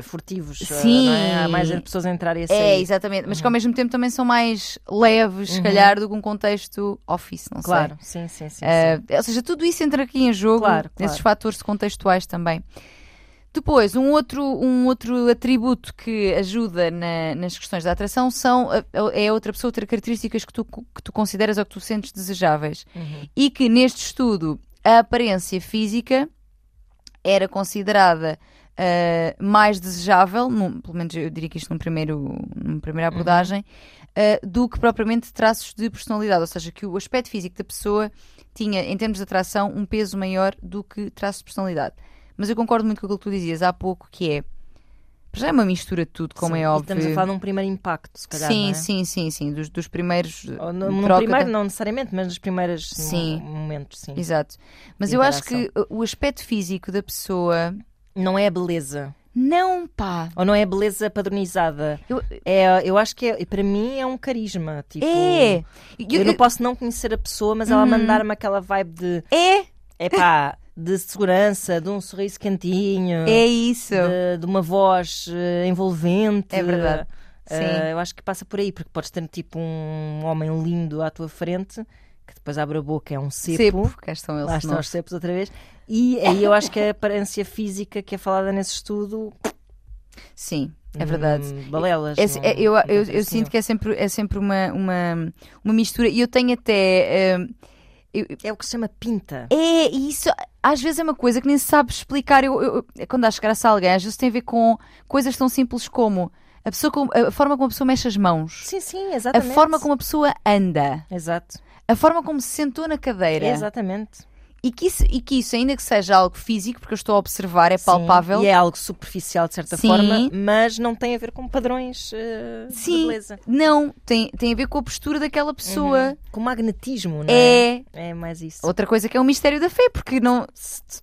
Furtivos, Sim. não é? Há mais pessoas a entrar e a É, exatamente. Mas que ao mesmo tempo também são mais leves, se calhar, do que um contexto office, não Claro, sim, sim, sim. sei. Ah, ou seja, tudo isso entra aqui em jogo, Claro, esses claro. fatores contextuais também. Depois, um outro, um outro atributo que ajuda na- nas questões da atração são, é outra pessoa ter características que tu, que tu consideras ou que tu sentes desejáveis. Uhum. E que neste estudo a aparência física era considerada ah, mais desejável, num- pelo menos eu diria que isto num primeiro, numa primeira Uhum. abordagem, ah, do que propriamente traços de personalidade. Ou seja, que o aspecto físico da pessoa tinha, em termos de atração, um peso maior do que traços de personalidade. Mas eu concordo muito com aquilo que tu dizias há pouco, que é. Já é uma mistura de tudo, como Sim, é e óbvio. Estamos a falar de um primeiro impacto, se calhar. sim, é? sim, sim, sim. Dos, dos primeiros. Ou no, em no troca primeiro, não necessariamente, mas nos primeiros Sim. mo- momentos, sim. Exato. Mas eu acho que uh, o aspecto físico da pessoa. Não é a beleza. Não, pá. Ou não é a beleza padronizada. Eu- É, eu acho que é, para mim é um carisma. Tipo, É! Eu, não posso não conhecer a pessoa, mas ela Uhum. mandar-me aquela vibe de É! é pá, de segurança, de um sorriso quentinho, É isso! de, de uma voz eh, envolvente. É verdade. Sim. eu acho que passa por aí, porque podes ter tipo um homem lindo à tua frente que depois abre a boca, é um cepo. Cepo. Cá estão eles. Lá estão os cepos outra vez. E aí eu acho que a aparência física que é falada nesse estudo. Sim, é verdade. hum, balelas. É- não- é- eu, não eu, eu interesse sinto que é sempre, é sempre uma, uma, uma mistura. E eu tenho até. hum, eu-. É o que se chama pinta. é, e isso às vezes é uma coisa que nem se sabe explicar. Eu, eu- eu- quando acho graça a alguém, às vezes tem a ver com coisas tão simples como a, pessoa a forma como a pessoa mexe as mãos, Sim, sim, a exatamente. forma como a pessoa anda, Exato. A forma como se sentou na cadeira. Exatamente. E que, isso, e que isso, ainda que seja algo físico, porque eu estou a observar, é Sim, palpável. E é algo superficial de certa Sim. forma, mas não tem a ver com padrões de Sim. beleza. Não, tem, tem a ver com a postura daquela pessoa. Uhum. Com magnetismo, não é? É. É mais isso. Outra coisa que é o mistério da fé, porque não,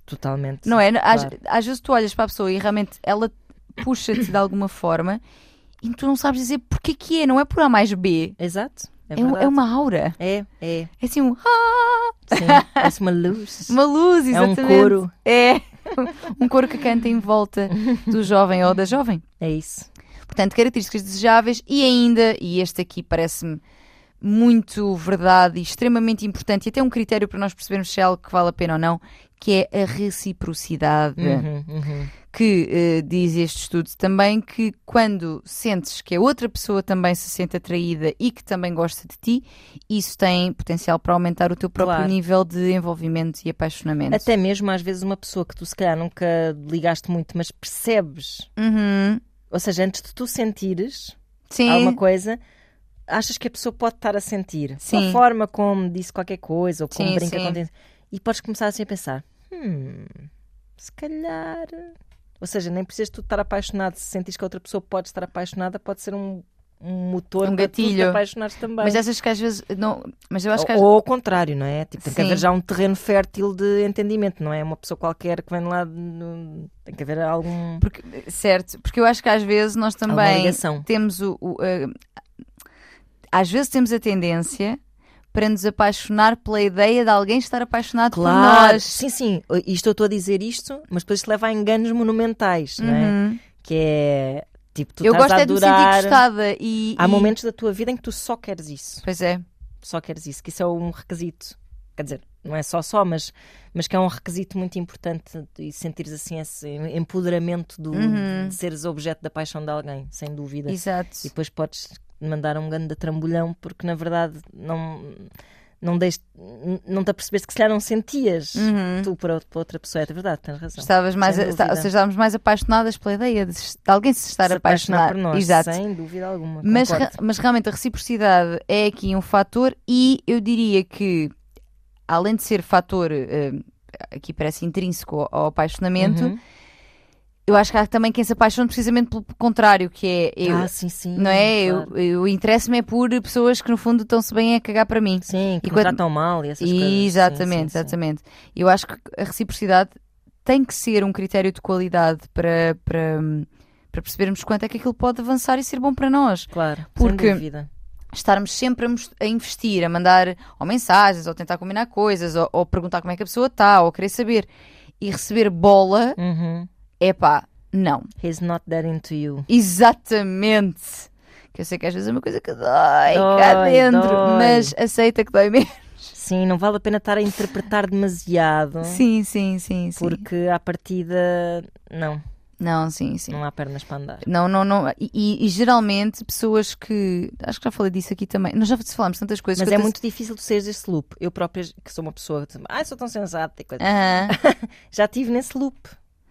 Totalmente. não é? Às, Claro. às vezes tu olhas para a pessoa e realmente ela puxa-te de alguma forma e tu não sabes dizer porque que é, não é por A mais B. Exato. É, É, é uma aura. É, é. É assim um. ah, Sim. Parece uma luz. uma luz, É um exatamente. coro. É. Um coro que canta em volta do jovem ou da jovem. É isso. Portanto, características desejáveis e ainda, e este aqui parece-me muito verdade e extremamente importante, e até um critério para nós percebermos se é algo que vale a pena ou não, que é a reciprocidade. Uhum, uhum. Que eh, diz este estudo também que quando sentes que a outra pessoa também se sente atraída e que também gosta de ti, isso tem potencial para aumentar o teu próprio Claro. nível de envolvimento e apaixonamento. Até mesmo às vezes uma pessoa que tu se calhar nunca ligaste muito, mas percebes, Uhum. ou seja, antes de tu sentires Sim. alguma coisa, achas que a pessoa pode estar a sentir. Sim. A forma como disse qualquer coisa, ou como Sim, brinca sim. com E podes começar assim a pensar: hum, se calhar. Ou seja, nem precisas tu estar apaixonado. Se sentires que a outra pessoa pode estar apaixonada, pode ser um, um motor Um para gatilho. apaixonares também. Mas achas que às vezes. Não, mas eu acho que às ou, ao contrário, não é? Tipo, tem que Sim. haver já um terreno fértil de entendimento, não é? Uma pessoa qualquer que vem lá. Tem que haver algum. Porque, certo, porque eu acho que às vezes nós também temos o. o, eh, às vezes temos a tendência para nos apaixonar pela ideia de alguém estar apaixonado por Claro, nós. sim, sim. Isto eu estou a dizer isto, mas depois isto leva a enganos monumentais, não é? Uhum. Que é tipo, tu Eu estás gosto a é de me sentir adorar. gostada e. Há e- momentos da tua vida em que tu só queres isso. Pois é. Só queres isso, que isso é um requisito. Quer dizer, não é só só, mas, mas que é um requisito muito importante e sentires assim esse empoderamento do, Uhum. de seres objeto da paixão de alguém, sem dúvida. Exato. E depois podes mandar um grande trambolhão porque na verdade não, não, deste, não te apercebeste que se calhar não sentias Uhum. tu para, outra pessoa. É verdade, tens razão. Estavas mais, esta- ou seja, estávamos mais apaixonadas pela ideia de, de alguém se estar se apaixonar apaixonar. por nós, Exato. sem dúvida alguma. Mas, re- mas realmente a reciprocidade é aqui um fator e eu diria que, além de ser fator, eh, aqui parece intrínseco ao, ao apaixonamento, Uhum. Eu acho que há também quem se apaixona precisamente pelo contrário, que é eu, Ah, sim, sim. não é? claro. Eu, eu interesso-me é por pessoas que no fundo estão-se bem a cagar para mim. Sim, que E me quando- tratam mal e essas coisas. Sim, Exatamente, sim, sim. exatamente. Eu acho que a reciprocidade tem que ser um critério de qualidade para, para, para percebermos quanto é que aquilo pode avançar e ser bom para nós. Claro, Porque- sem dúvida. estarmos sempre a investir, a mandar ou mensagens, ou tentar combinar coisas, ou, ou perguntar como é que a pessoa está, ou querer saber e receber bola, Uhum. É pá, não. He's not that into you. Exatamente. Que eu sei que às vezes é uma coisa que dói, cá Dói, dentro, dói. mas aceita que dói mesmo. Sim, não vale a pena estar a interpretar demasiado. Sim, sim, sim, sim. Porque à partida, não, Não, sim, sim. não há pernas para andar. Não, não, não. E, e- geralmente pessoas que. Acho que já falei disso aqui também. Nós já falámos tantas coisas. Mas é te- muito difícil de seres esse loop. Eu própria, que sou uma pessoa, que, ah, sou tão sensata e coisa. Aham. Já estive nesse loop.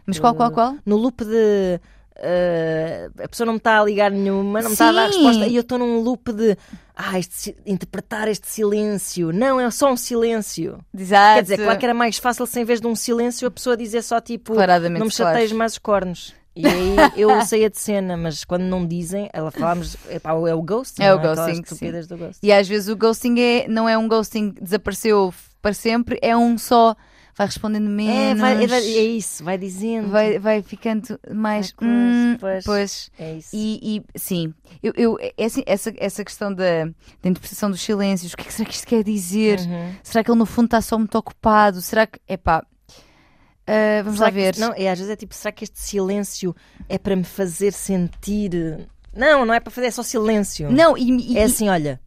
Mas qual, qual, qual? No loop de. eh, a pessoa não me está a ligar nenhuma, não me está a dar resposta e eu estou num loop de ah, este interpretar este silêncio. Não, é só um silêncio. Exato. Quer dizer, claro que era mais fácil se em vez de um silêncio a pessoa dizer só tipo não me claro. chateies mais os cornos. E aí eu saía de cena, mas quando não dizem, ela falámos, epá, é o ghosting. É o Aquelas ghosting, do ghosting. E às vezes o ghosting é, não é um ghosting que desapareceu para sempre, é um só vai respondendo menos. É, vai- é, vai- é isso, vai dizendo. vai, vai ficando mais. Vai, hum, pois, pois. É isso. E, e, sim, eu, eu, é assim, essa, essa questão da, da interpretação dos silêncios, o que é que será que isto quer dizer? Uhum. Será que ele no fundo está só muito ocupado? Será que. Epá. ah, vamos Será lá que- ver. não, é, às vezes é tipo, será que este silêncio é para me fazer sentir. Não, não é para fazer, é só silêncio. Não, e, e- É assim, olha.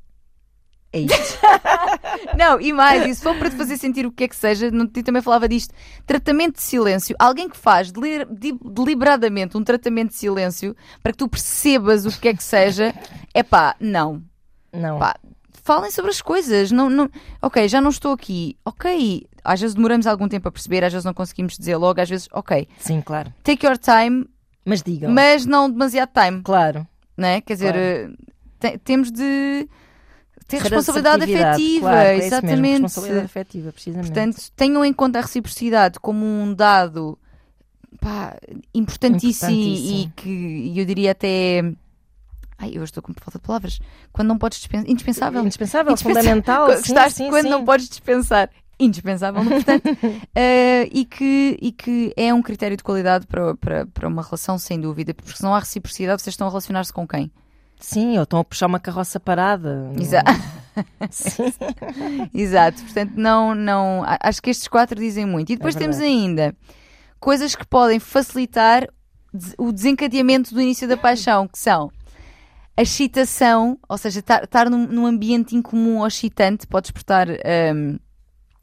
É isto. Não, e mais, e se for para te fazer sentir o que é que seja, no eu também falava disto, tratamento de silêncio, alguém que faz deli- de- deliberadamente um tratamento de silêncio para que tu percebas o que é que seja, é pá, não. Não. Pá, falem sobre as coisas. Não, não... Ok, já não estou aqui. Ok, às vezes demoramos algum tempo a perceber, às vezes não conseguimos dizer logo, às vezes, ok, Sim, claro. take your time, Mas digam. mas não demasiado time, Claro. não é? Quer dizer, Claro. eh, te- temos de ter responsabilidade afetiva, claro, é isso mesmo, exatamente. responsabilidade afetiva, precisamente. Portanto, tenham em conta a reciprocidade como um dado pá, importantíssimo, Importantíssimo. e que eu diria até. Ai, eu estou com falta de palavras. Quando não podes dispensar. Indispensável. Indispensável, Indispensável. fundamental. Quando- sim, estás sim, quando sim. não podes dispensar. Indispensável, portanto. eh, e, que, e que é um critério de qualidade para, para, para uma relação, sem dúvida. Porque se não há reciprocidade, vocês estão a relacionar-se com quem? Sim, ou estão a puxar uma carroça parada. Exa- Sim. Exato, portanto, não, não. Acho que estes quatro dizem muito. E depois É temos ainda coisas que podem facilitar o desencadeamento do início da paixão, que são a excitação, ou seja, estar, estar num, num ambiente incomum ou excitante pode despertar hum,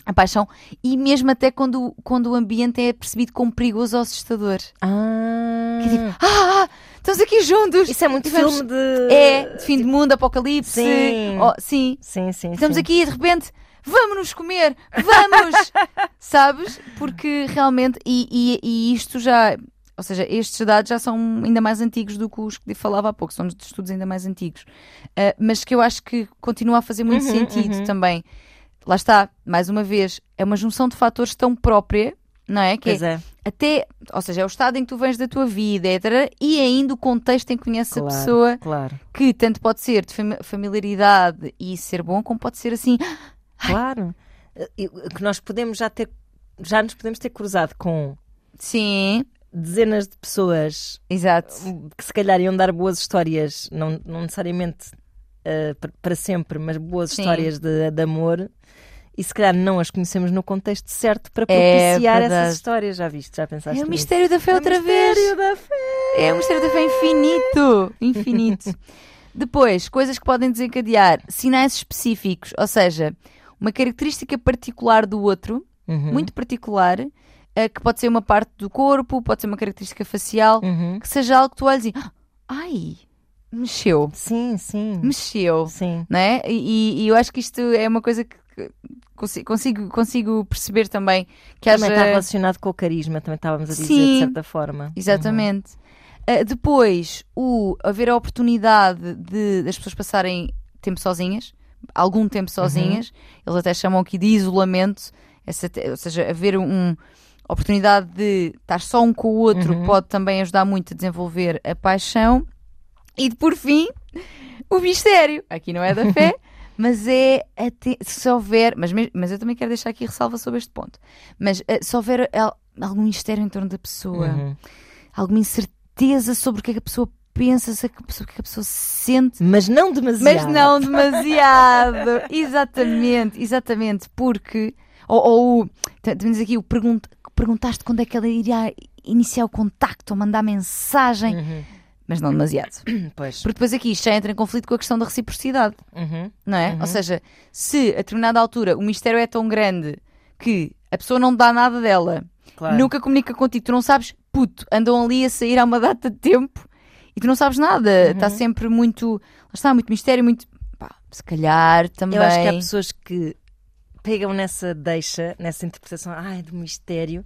a paixão, e mesmo até quando, quando o ambiente é percebido como perigoso ou assustador. Ah, Que é tipo, ah, estamos aqui juntos! isso é muito vamos- filme de. É, de fim de mundo, apocalipse. Sim. Oh, sim. Sim, sim. Estamos sim. aqui e de repente, vamos nos comer, vamos! Sabes? Porque realmente, e, e, e isto já, ou seja, estes dados já são ainda mais antigos do que os que falava há pouco, são de estudos ainda mais antigos, Ah, mas que eu acho que continua a fazer muito Uhum, sentido uhum. também. Lá está, mais uma vez, é uma junção de fatores tão própria não é? Que Pois é. até, ou seja, é o estado em que tu vens da tua vida, etc. E ainda o contexto em que conheces Claro, a pessoa, Claro, que tanto pode ser de fami- familiaridade e ser bom, como pode ser assim. claro. Que nós podemos já ter, já nos podemos ter cruzado com Sim, dezenas de pessoas exato. que se calhar iam dar boas histórias, não, não necessariamente pa- para sempre, mas boas Sim. histórias de, de amor. E se calhar não as conhecemos no contexto certo para É propiciar verdade. essas histórias. Já viste? Já pensaste É o mistério da fé É o outra vez. mistério da fé. É um mistério da fé infinito. Infinito. Depois, coisas que podem desencadear sinais específicos, ou seja, uma característica particular do outro, Uhum. muito particular, eh, que pode ser uma parte do corpo, pode ser uma característica facial, Uhum. que seja algo que tu olhes e ai, mexeu, Sim, sim. mexeu, Sim. não é? E, e eu acho que isto é uma coisa que que consi- consigo, consigo perceber também que Também está haja. relacionado com o carisma, também estávamos a dizer, Sim. de certa forma. Exatamente. Uh, depois, o haver a oportunidade de das pessoas passarem tempo sozinhas, algum tempo sozinhas, eles até chamam aqui de isolamento, essa ou seja, haver um oportunidade de estar só um com o outro Uhum. pode também ajudar muito a desenvolver a paixão. E por fim, o mistério. Aqui não é da fé, mas é se houver, mas, mas eu também quero deixar aqui ressalva sobre este ponto. Mas eh, se houver al- algum mistério em torno da pessoa, Uhum. alguma incerteza sobre o que é que a pessoa pensa, sobre o que é que a pessoa sente. Mas não demasiado. Mas não demasiado. exatamente, exatamente. Porque. Ou, ou o- t- temos aqui o pergunt, perguntaste quando é que ela iria iniciar o contacto ou mandar mensagem, Uhum. Mas não demasiado. Pois. Porque depois aqui isto já entra em conflito com a questão da reciprocidade, Uhum. não é? Uhum. Ou seja, se a determinada altura o mistério é tão grande que a pessoa não dá nada dela, Claro. nunca comunica contigo, tu não sabes, puto, andam ali a sair há uma data de tempo e tu não sabes nada. Uhum. Está sempre muito. Está, muito mistério, muito. Pá, se calhar também. Eu acho que há pessoas que pegam nessa deixa, nessa interpretação ai, do mistério,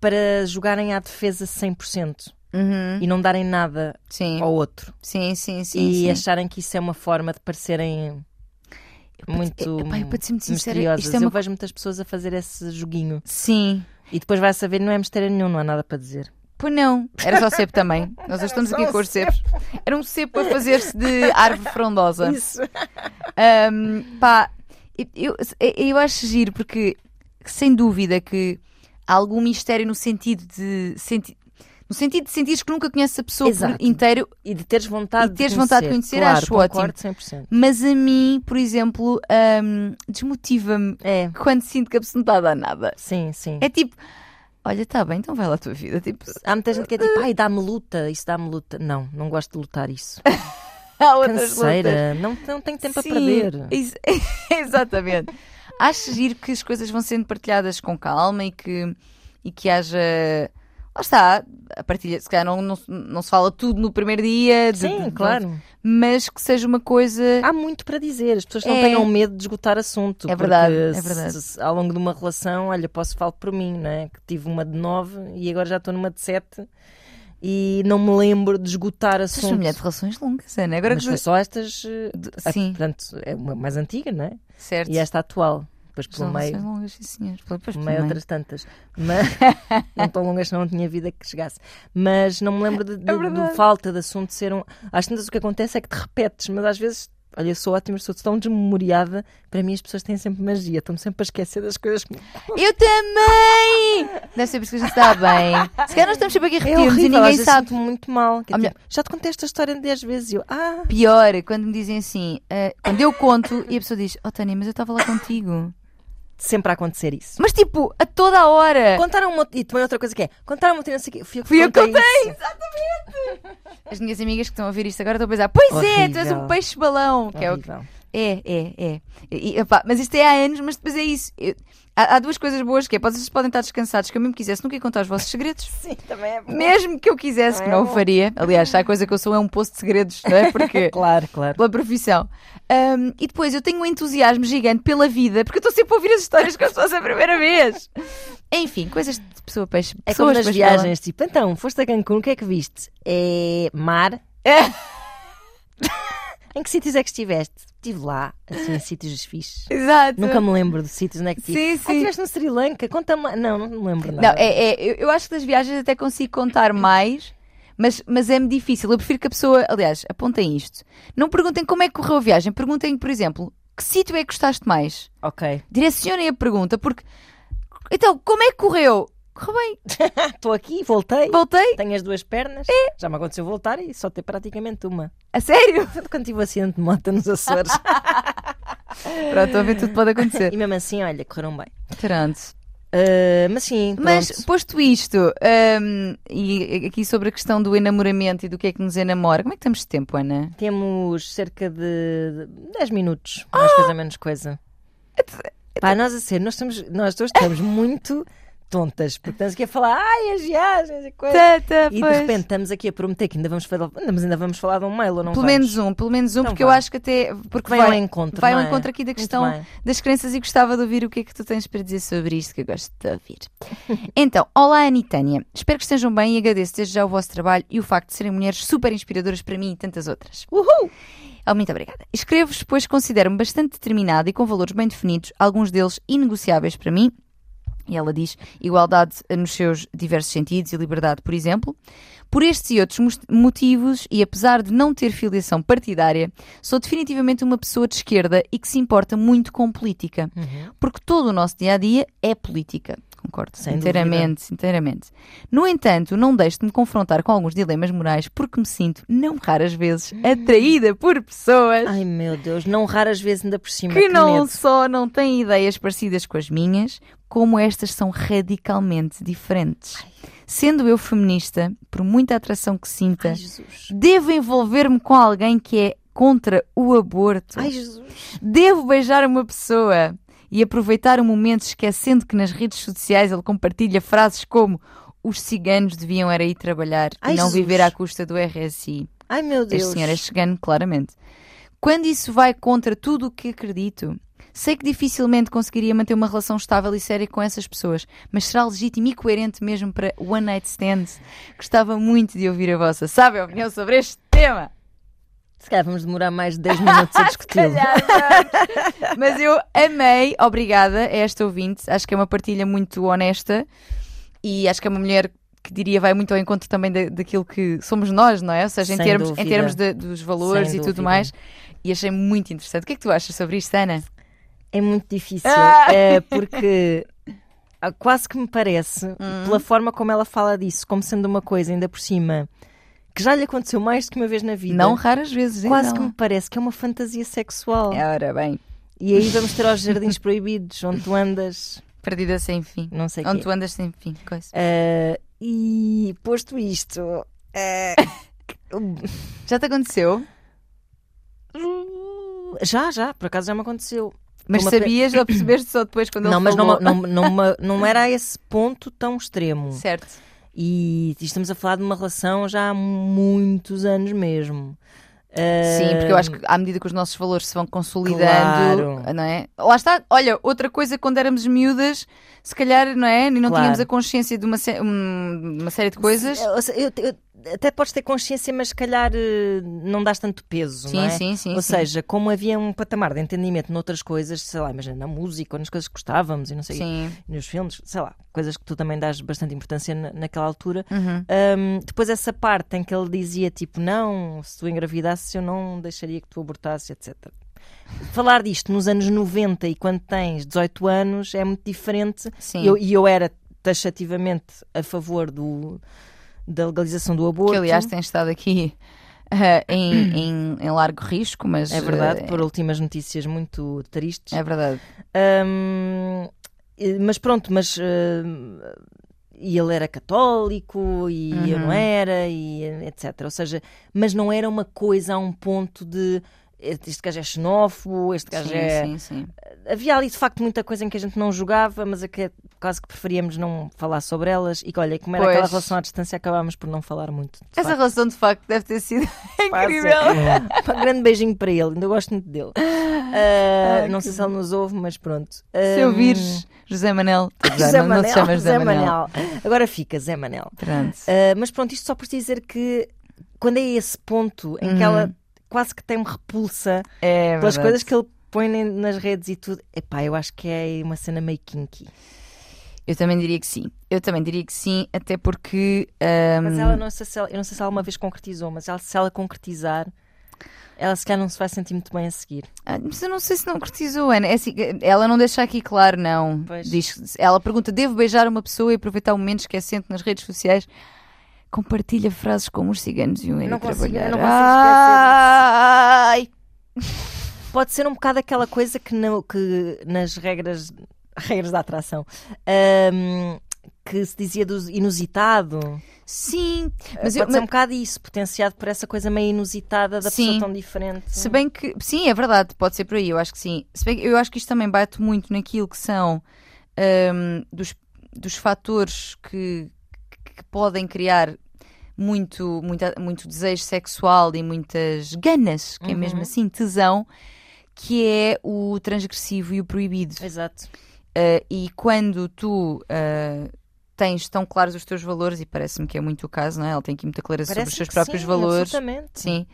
para jogarem à defesa 100% Uhum, e não darem nada Sim, ao outro. sim, sim, sim. e sim. acharem que isso é uma forma de parecerem muito Epá, eu sincera, misteriosas. isto é uma Eu vejo muitas pessoas a fazer esse joguinho. Sim. E depois vai saber, não é mistério nenhum, não há nada para dizer. Pois não, era só cepo também. Nós estamos aqui com os cepos. Era um cepo a fazer-se de árvore frondosa. Isso. Ahm, pá, eu, eu, eu acho giro porque, sem dúvida, que há algum mistério no sentido de. Senti no sentido de sentires que nunca conheces a pessoa inteiro, E de teres vontade E teres de vontade de conhecer, claro, acho ótimo. concordo 100%. mas a mim, por exemplo, ahm, desmotiva-me É, quando sinto que a pessoa não está a dar nada. sim, sim. É tipo, olha, está bem, então vai lá a tua vida. Tipo, Há muita gente que é tipo, ai, dá-me luta, isso dá-me luta. Não, não gosto de lutar isso. há outras lutas. Canseira, não, não tenho tempo Sim, a perder. ex- exatamente. Acho giro que as coisas vão sendo partilhadas com calma e que, e que haja. Lá está, a partilha, se calhar não, não, não se fala tudo no primeiro dia, de- Sim, de- claro. mas que seja uma coisa. Há muito para dizer, as pessoas não É. tenham medo de esgotar assunto. É verdade, é verdade. se- se ao longo de uma relação, olha, posso falar por mim, não é? Que tive uma de nove e agora já estou numa de sete e não me lembro de esgotar Mas sou assunto. mulher de relações longas, Ana. Agora Mas que. foi só estas, eh, a- Sim, portanto, é uma mais antiga, não é? certo. E esta atual. Depois São pelo meio, longas, sim, senhor. Depois, pelo meio meio. outras tantas. Mas, não tão longas, senão não tinha vida que chegasse. Mas não me lembro de, de- É do falta de assunto ser um. Às tantas o que acontece é que te repetes, mas às vezes. Olha, sou ótima, sou tão desmemoriada. Para mim, as pessoas têm sempre magia. Estão-me sempre a esquecer das coisas que. Eu também! Deve ser por isso que a gente está bem. Se calhar nós estamos sempre aqui a É repetirmos e ninguém sabe. muito mal. É tipo, já te contei esta história 10 vezes e eu. Ah! Pior, quando me dizem assim, ah, quando eu conto e a pessoa diz, oh Tânia, mas eu estava lá contigo. Sempre a acontecer isso. Mas tipo, a toda a hora. Contaram uma. E também outra coisa que é. Contaram uma não sei o quê. Fui eu que Fui eu contei isso. As minhas amigas que estão a ouvir isto agora estão a pensar, pois é, tu és um Horrível. peixe-balão. Que é, o que- Horrível. é, é, é. E, epá, mas isto é há anos, mas depois é isso. Eu- há, há duas coisas boas que é, vocês podem estar descansados, que eu mesmo quisesse nunca ia contar os vossos segredos. Sim, também é bom. Mesmo que eu quisesse, que É não o bom. faria. Aliás, há coisa que eu sou é um poço de segredos, não é? Porque Claro, claro. pela profissão. Ahm, e depois eu tenho um entusiasmo gigante pela vida, porque eu estou sempre a ouvir as histórias com as pessoas a primeira vez. Enfim, coisas de pessoa peixe. É como nas viagens, tipo, então, foste a Cancún, o que é que viste? É mar? balão. Em que sítios é que estiveste? Estive lá, assim, em sítios fixes. Exato. Nunca me lembro de sítios onde é que estive. Sim, Ah, sim. estiveste no Sri Lanka? Conta-me. Não, não me lembro Não, nada. é, é- eu- eu acho que das viagens até consigo contar mais, mas, mas é-me difícil. Eu prefiro que a pessoa, aliás, apontem isto. Não perguntem como é que correu a viagem, perguntem, por exemplo, que sítio é que gostaste mais? Ok. Direcionem a pergunta, porque. Então, como é que correu? Correu bem. Estou aqui, voltei. Voltei? Tenho as duas pernas. Já me aconteceu voltar e só ter praticamente uma. A sério? Quando tive o acidente de moto nos Açores. Pronto, a ver, tudo pode acontecer. e mesmo assim, olha, correram bem. Pronto. Ah, mas sim, pronto. Mas, posto isto, hum, e aqui sobre a questão do enamoramento e do que é que nos enamora, como é que estamos de tempo, Ana? Temos cerca de 10 minutos. Mais coisa, menos coisa. Pá, nós a ser, nós, estamos, nós todos estamos muito tontas, porque estamos aqui a falar, ai, as viagens e coisas. Tá, tá, E de pois. repente estamos aqui a prometer que ainda vamos falar, mas ainda vamos falar de um mail ou não Pelo vamos? menos um, pelo menos um, Então porque eu vá. acho que até. Porque Vai vai, ao encontro, vai ao é? encontro aqui da questão das crenças e gostava de ouvir o que é que tu tens para dizer sobre isto, que eu gosto de ouvir. então, olá, Anitânia. Espero que estejam bem e agradeço desde já o vosso trabalho e o facto de serem mulheres super inspiradoras para mim e tantas outras. Uhul! Oh, muito obrigada. Escrevo-vos, pois considero-me bastante determinada e com valores bem definidos, alguns deles inegociáveis para mim. E ela diz igualdade nos seus diversos sentidos e liberdade, por exemplo. Por estes e outros motivos, e apesar de não ter filiação partidária, sou definitivamente uma pessoa de esquerda e que se importa muito com política. Porque todo o nosso dia a dia é política. Concordo, Sem inteiramente, inteiramente. No entanto, não deixo de me confrontar com alguns dilemas morais porque me sinto, não raras vezes, atraída por pessoas Ai meu Deus, não raras vezes ainda por cima. que não medo. só não têm ideias parecidas com as minhas, como estas são radicalmente diferentes. Sendo eu feminista, por muita atração que sinta, Ai devo envolver-me com alguém que é contra o aborto. Ai Jesus. Devo beijar uma pessoa e aproveitar o momento esquecendo que nas redes sociais ele compartilha frases como os ciganos deviam era ir trabalhar Ai, e não Jesus. viver à custa do RSI. Ai meu Deus. Este senhor é cigano, claramente. Quando isso vai contra tudo o que acredito, sei que dificilmente conseguiria manter uma relação estável e séria com essas pessoas, mas será legítimo e coerente mesmo para One Night Stands? Gostava muito de ouvir a vossa. Sabe a opinião sobre este tema? Se calhar vamos demorar mais de 10 minutos a vamos. Mas eu amei, obrigada a esta ouvinte. Acho que é uma partilha muito honesta e acho que é uma mulher que diria vai muito ao encontro também da- daquilo que somos nós, não é? Ou seja, em Sem termos, em termos de- dos valores Sem e tudo dúvida. mais. E achei muito interessante. O que é que tu achas sobre isto, Ana? É muito difícil, Ah! é, porque quase que me parece, Hum. pela forma como ela fala disso, como sendo uma coisa ainda por cima que já lhe aconteceu mais do que uma vez na vida. Não raras vezes, quase então. que me parece que é uma fantasia sexual. Ora bem, E aí vamos ter aos jardins proibidos, onde tu andas, perdida sem fim. não sei Onde quê. tu andas sem fim. Coisa. Ah, e posto isto, ah, Já te aconteceu? já, já, por acaso já me aconteceu. Mas sabias ou percebeste só depois quando Não, ele mas não, falou? não, não, não, não era a esse ponto tão extremo. Certo. E estamos a falar de uma relação já há muitos anos mesmo. Sim, porque eu acho que à medida que os nossos valores se vão consolidando, Claro. não é? Lá está, olha, outra coisa quando éramos miúdas, se calhar, não é? E não Claro. tínhamos a consciência de uma, um- uma série de coisas. Seja, eu- eu- até podes ter consciência, mas se calhar eh, não dás tanto peso, Sim, não é? sim, sim. Ou sim. seja, como havia um patamar de entendimento noutras coisas, sei lá, imagina na música ou nas coisas que gostávamos e não sei, Sim. nos filmes, sei lá, coisas que tu também dás bastante importância na- naquela altura. Uhum. Hum, depois essa parte em que ele dizia tipo, não, se tu engravidasses eu não deixaria que tu abortasses, etc. Falar disto nos anos 90 e quando tens 18 anos é muito diferente. Sim. E eu, e eu era taxativamente a favor do, da legalização do aborto. Que aliás tem estado aqui ah, em, em, em largo risco, mas. é verdade, ah, por últimas notícias muito tristes. É verdade. Eh, mas pronto, mas hum, e ele era católico e eu Uhum. não era, e etc. Ou seja, mas não era uma coisa a um ponto de este gajo é xenófobo, este gajo Sim, é. sim, sim. Havia ali de facto muita coisa em que a gente não jogava, mas a que quase que preferíamos não falar sobre elas. E que, olha, como era Pois. aquela relação à distância, acabámos por não falar muito. Essa facto. relação de facto deve ter sido incrível. Um grande beijinho para ele, ainda gosto muito dele. Ah, Ai, não sei se ele nos ouve, mas pronto. Se Ah, ouvires, José Manel. José não, não Manel, te chamas José, Zé Manel. Manel. Agora fica Zé Manel. Pronto. Ah, mas pronto, isto só por dizer que quando é esse ponto em que Uhum. ela quase que tem repulsa É pelas verdade. coisas que ele põe nas redes e tudo. Epá, eu acho que é uma cena meio kinky. Eu também diria que sim. Eu também diria que sim, até porque. ahm, Mas ela não sei se ela, eu não sei se ela alguma vez concretizou, mas ela, se ela concretizar, ela se calhar não se vai sentir muito bem a seguir. Ah, Mas eu não sei se não cortizou, Ana. É assim, ela não deixa aqui claro, não. Pois. Diz, ela pergunta: devo beijar uma pessoa e aproveitar o momento esquecendo nas redes sociais? Compartilha frases como os ciganos e um não consigo- eu trabalhar. não consigo Ai! Pode ser um bocado aquela coisa que, não- que nas regras, regras da atração hum, que se dizia do inusitado. Sim, Mas mas eu. Pode ser mas- um bocado isso, potenciado por essa coisa meio inusitada da Sim. pessoa tão diferente. Se bem que, sim, é verdade, pode ser por aí, eu acho que sim. Se bem que eu acho que isto também bate muito naquilo que são hum, dos, dos fatores que, que podem criar muito, muita, muito desejo sexual e muitas ganas, que é mesmo Uhum. assim, tesão, que é o transgressivo e o proibido. Exato. Uh, e quando tu uh, tens tão claros os teus valores, e parece-me que é muito o caso, não é? Ela tem aqui muita clareza sobre os seus próprios sim, valores. Absolutamente. Sim.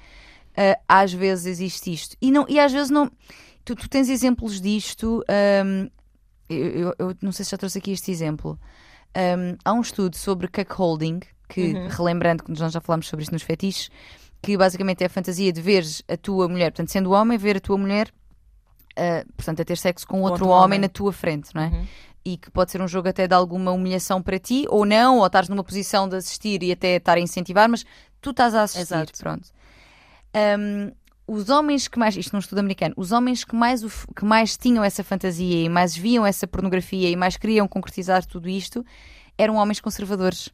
Uh, às vezes existe isto. E, não, e às vezes não. Tu, tu tens exemplos disto. um, eu, eu- eu não sei se já trouxe aqui este exemplo. Um, há um estudo sobre cuckolding, que, Uhum. relembrando que nós já falámos sobre isto nos fetiches, que basicamente é a fantasia de veres a tua mulher, portanto, sendo homem, ver a tua mulher, uh, portanto, a ter sexo com outro, outro homem, homem. na tua frente, não é? Uhum. e que pode ser um jogo até de alguma humilhação para ti, ou não, ou estás numa posição de assistir e até estar a incentivar, mas tu estás a assistir, Exato. pronto. Um, os homens que mais, isto num estudo americano, os homens que mais, que mais tinham essa fantasia e mais viam essa pornografia e mais queriam concretizar tudo isto, eram homens conservadores.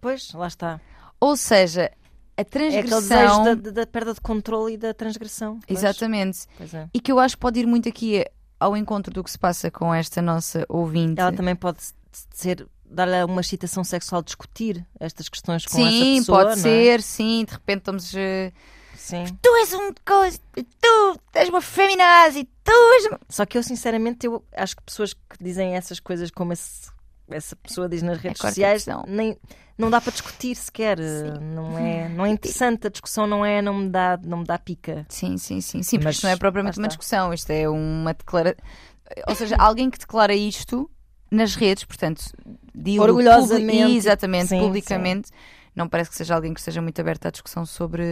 Pois, lá está. Ou seja, a É aquele transgressão... desejo da, da- da perda de controle e da transgressão. Pois, Exatamente. Pois é. E que eu acho que pode ir muito aqui ao encontro do que se passa com esta nossa ouvinte. Ela também pode ser dar-lhe uma excitação sexual discutir estas questões com Sim, essa pessoa. pode não é? ser, sim, de repente estamos. eh, Sim. tu és um coisa, tu és uma feminazi, tu és. uma-" Só que eu, sinceramente, eu acho que pessoas que dizem essas coisas como esse- essa pessoa diz nas redes corta a sociais, nem, não dá para discutir sequer. Não é, não é interessante, a discussão não é, não me dá, não me dá pica. Sim, sim, sim, sim, Mas isto não é propriamente uma discussão, isto é uma declaração. Ou seja, alguém que declara isto nas redes, portanto, dilo Orgulhosamente. publi- Exatamente, Sim, publicamente. Não parece que seja alguém que esteja muito aberto à discussão sobre,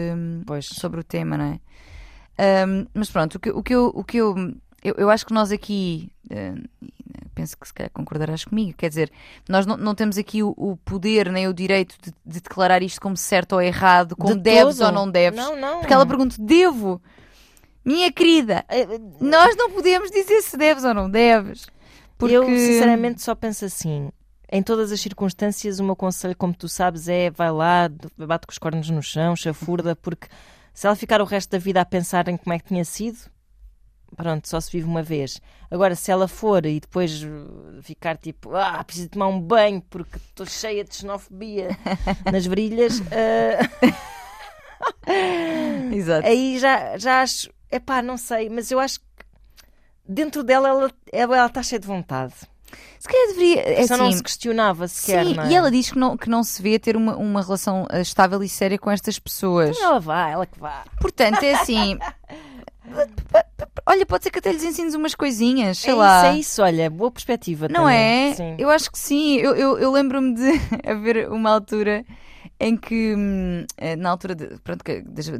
Pois. sobre o tema, não é? Ahm, mas pronto, o que, o que eu. O que eu, eu, eu acho que nós aqui. ah, penso que se calhar concordarás comigo. Quer dizer, nós não, não temos aqui o, o poder nem o direito de, de declarar isto como certo ou errado, como De deves todo. ou não deves. Não, não. Porque ela pergunta: devo? Minha querida, Eh, nós não podemos dizer se deves ou não deves. Porque... Eu, sinceramente, só penso assim. Em todas as circunstâncias, o meu conselho, como tu sabes, é vai lá, bate com os cornos no chão, chafurda, porque se ela ficar o resto da vida a pensar em como é que tinha sido, pronto, só se vive uma vez. Agora, se ela for e depois uh, ficar tipo, ah, preciso tomar um banho porque estou cheia de xenofobia nas virilhas, uh, Exato. aí já, já acho, epá, não sei, mas eu acho que dentro dela ela, ela, ela está cheia de vontade. Se calhar deveria. É Só não assim, se questionava sequer, Sim, não é? e ela diz que não, que não se vê ter uma, uma relação eh, estável e séria com estas pessoas. Ela vá, ela que vá. Portanto, é assim. Olha, pode ser que até lhes ensines umas coisinhas, sei é lá. isso, é isso, olha, boa perspectiva Não também. é? Sim. Eu acho que sim. Eu, eu, eu lembro-me de haver uma altura em que, hum, eh, na altura de- pronto,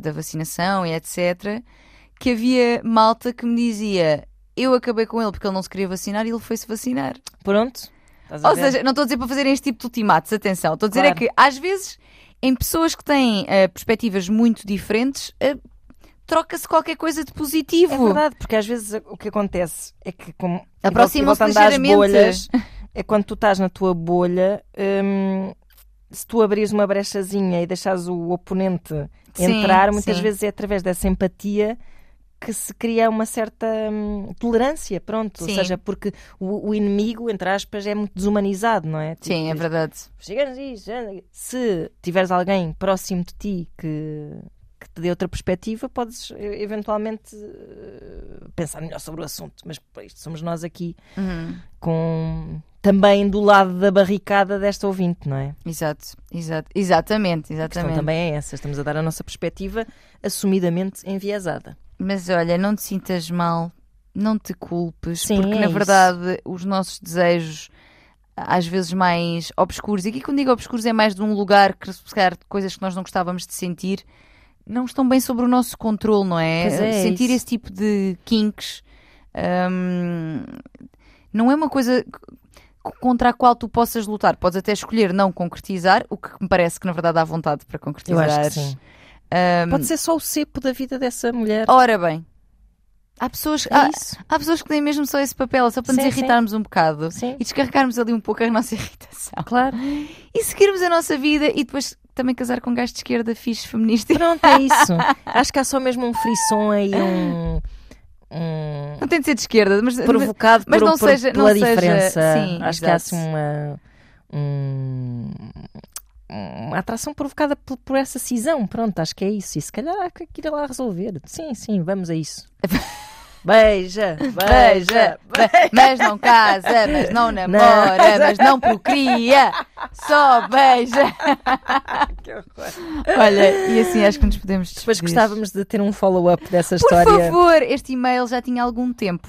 da vacinação e etc., que havia malta que me dizia eu acabei com ele porque ele não se queria vacinar e ele foi-se vacinar. Pronto. Ou seja, não estou a dizer para fazerem este tipo de ultimatos, atenção. Estou a dizer Claro. é que, às vezes, em pessoas que têm eh, perspectivas muito diferentes, eh, troca-se qualquer coisa de positivo. É verdade, porque às vezes o que acontece é que como Aproximam-se ligeiramente. bolhas, é quando tu estás na tua bolha, hum, se tu abrires uma brechazinha e deixares o oponente Sim, entrar, muitas sim. vezes é através dessa empatia que se cria uma certa hum, tolerância, pronto. Ou Sim. seja, porque o, o inimigo, entre aspas, é muito desumanizado, não é? Sim, é Tipo, verdade. Chegamos se tiveres alguém próximo de ti que, que te dê outra perspectiva, podes eh, eventualmente eh, pensar melhor sobre o assunto. Mas isto somos nós aqui Uhum. com também do lado da barricada desta ouvinte, não é? Exato, exato, exatamente, A exatamente. também é essa. Estamos a dar a nossa perspectiva assumidamente enviesada. Mas olha, não te sintas mal, não te culpes, Sim, porque é na isso. verdade os nossos desejos, às vezes mais obscuros, e aqui quando digo obscuros é mais de um lugar que, se calhar, coisas que nós não gostávamos de sentir, não estão bem sobre o nosso controle, não é? É, é sentir isso. esse tipo de kinks hum, não é uma coisa contra a qual tu possas lutar. Podes até escolher não concretizar, o que me parece que na verdade há vontade para Eu concretizar. acho que sim. Hum, Pode ser só o cepo da vida dessa mulher. Ora bem, há pessoas, É há, há pessoas que têm mesmo só esse papel, só para Sim, nos irritarmos um bocado Sim. e descarregarmos ali um pouco a nossa irritação Claro. e seguirmos a nossa vida e depois também casar com um gajo de esquerda fixe feminista. Pronto, é isso. Acho que há só mesmo um frisson aí, um. um Não tem de ser de esquerda, mas, provocado mas por, não por- seja- pela não seja- diferença. sim, Acho que há exato. assim uma. um- uma atração provocada por, por essa cisão. Pronto, acho que é isso. E se calhar há que ir lá resolver. Sim, sim, vamos a isso. Beija, beija, beija, mas não casa, mas não namora, mas não procria, só beija. Olha, e assim acho que nos podemos Depois despedir. gostávamos de ter um follow-up dessa Por história. favor, este e-mail já tinha algum tempo.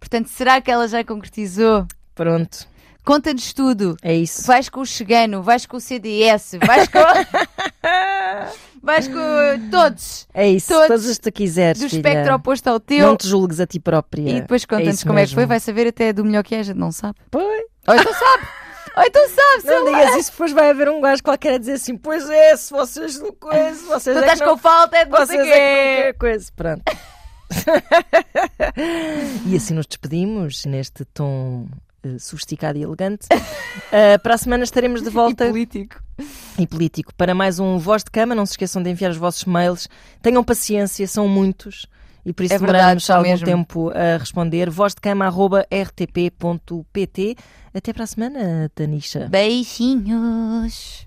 Portanto, será que ela já concretizou? Pronto, Conta-nos tudo. é isso. Vais com o Chegano, vais com o CDS, vais com. vais com todos. É isso. Todos Todos os que tu quiseres. Do filha. espectro oposto ao teu. Não te julgues a ti própria. E depois conta-nos isso como é que foi. mesmo. Vai saber até do melhor que é, a gente não sabe. Pois. Ou então sabe! Ou então sabe, sei Não lá. digas isso, depois vai haver um gajo qualquer a dizer assim: Pois é, se vocês não coisa, vocês Tu é estás que não, com falta, é de vocês é que quê. querem coisa. Pronto. e assim nos despedimos neste tom eh, sofisticado e elegante. Eh, para a semana estaremos de E volta político. e político para mais um Voz de Cama. Não se esqueçam de enviar os vossos mails. Tenham paciência, são muitos. E por isso É demoramos algum mesmo. tempo a responder. vozdecama.rtp.pt Até para a semana, Tanisha. Beijinhos.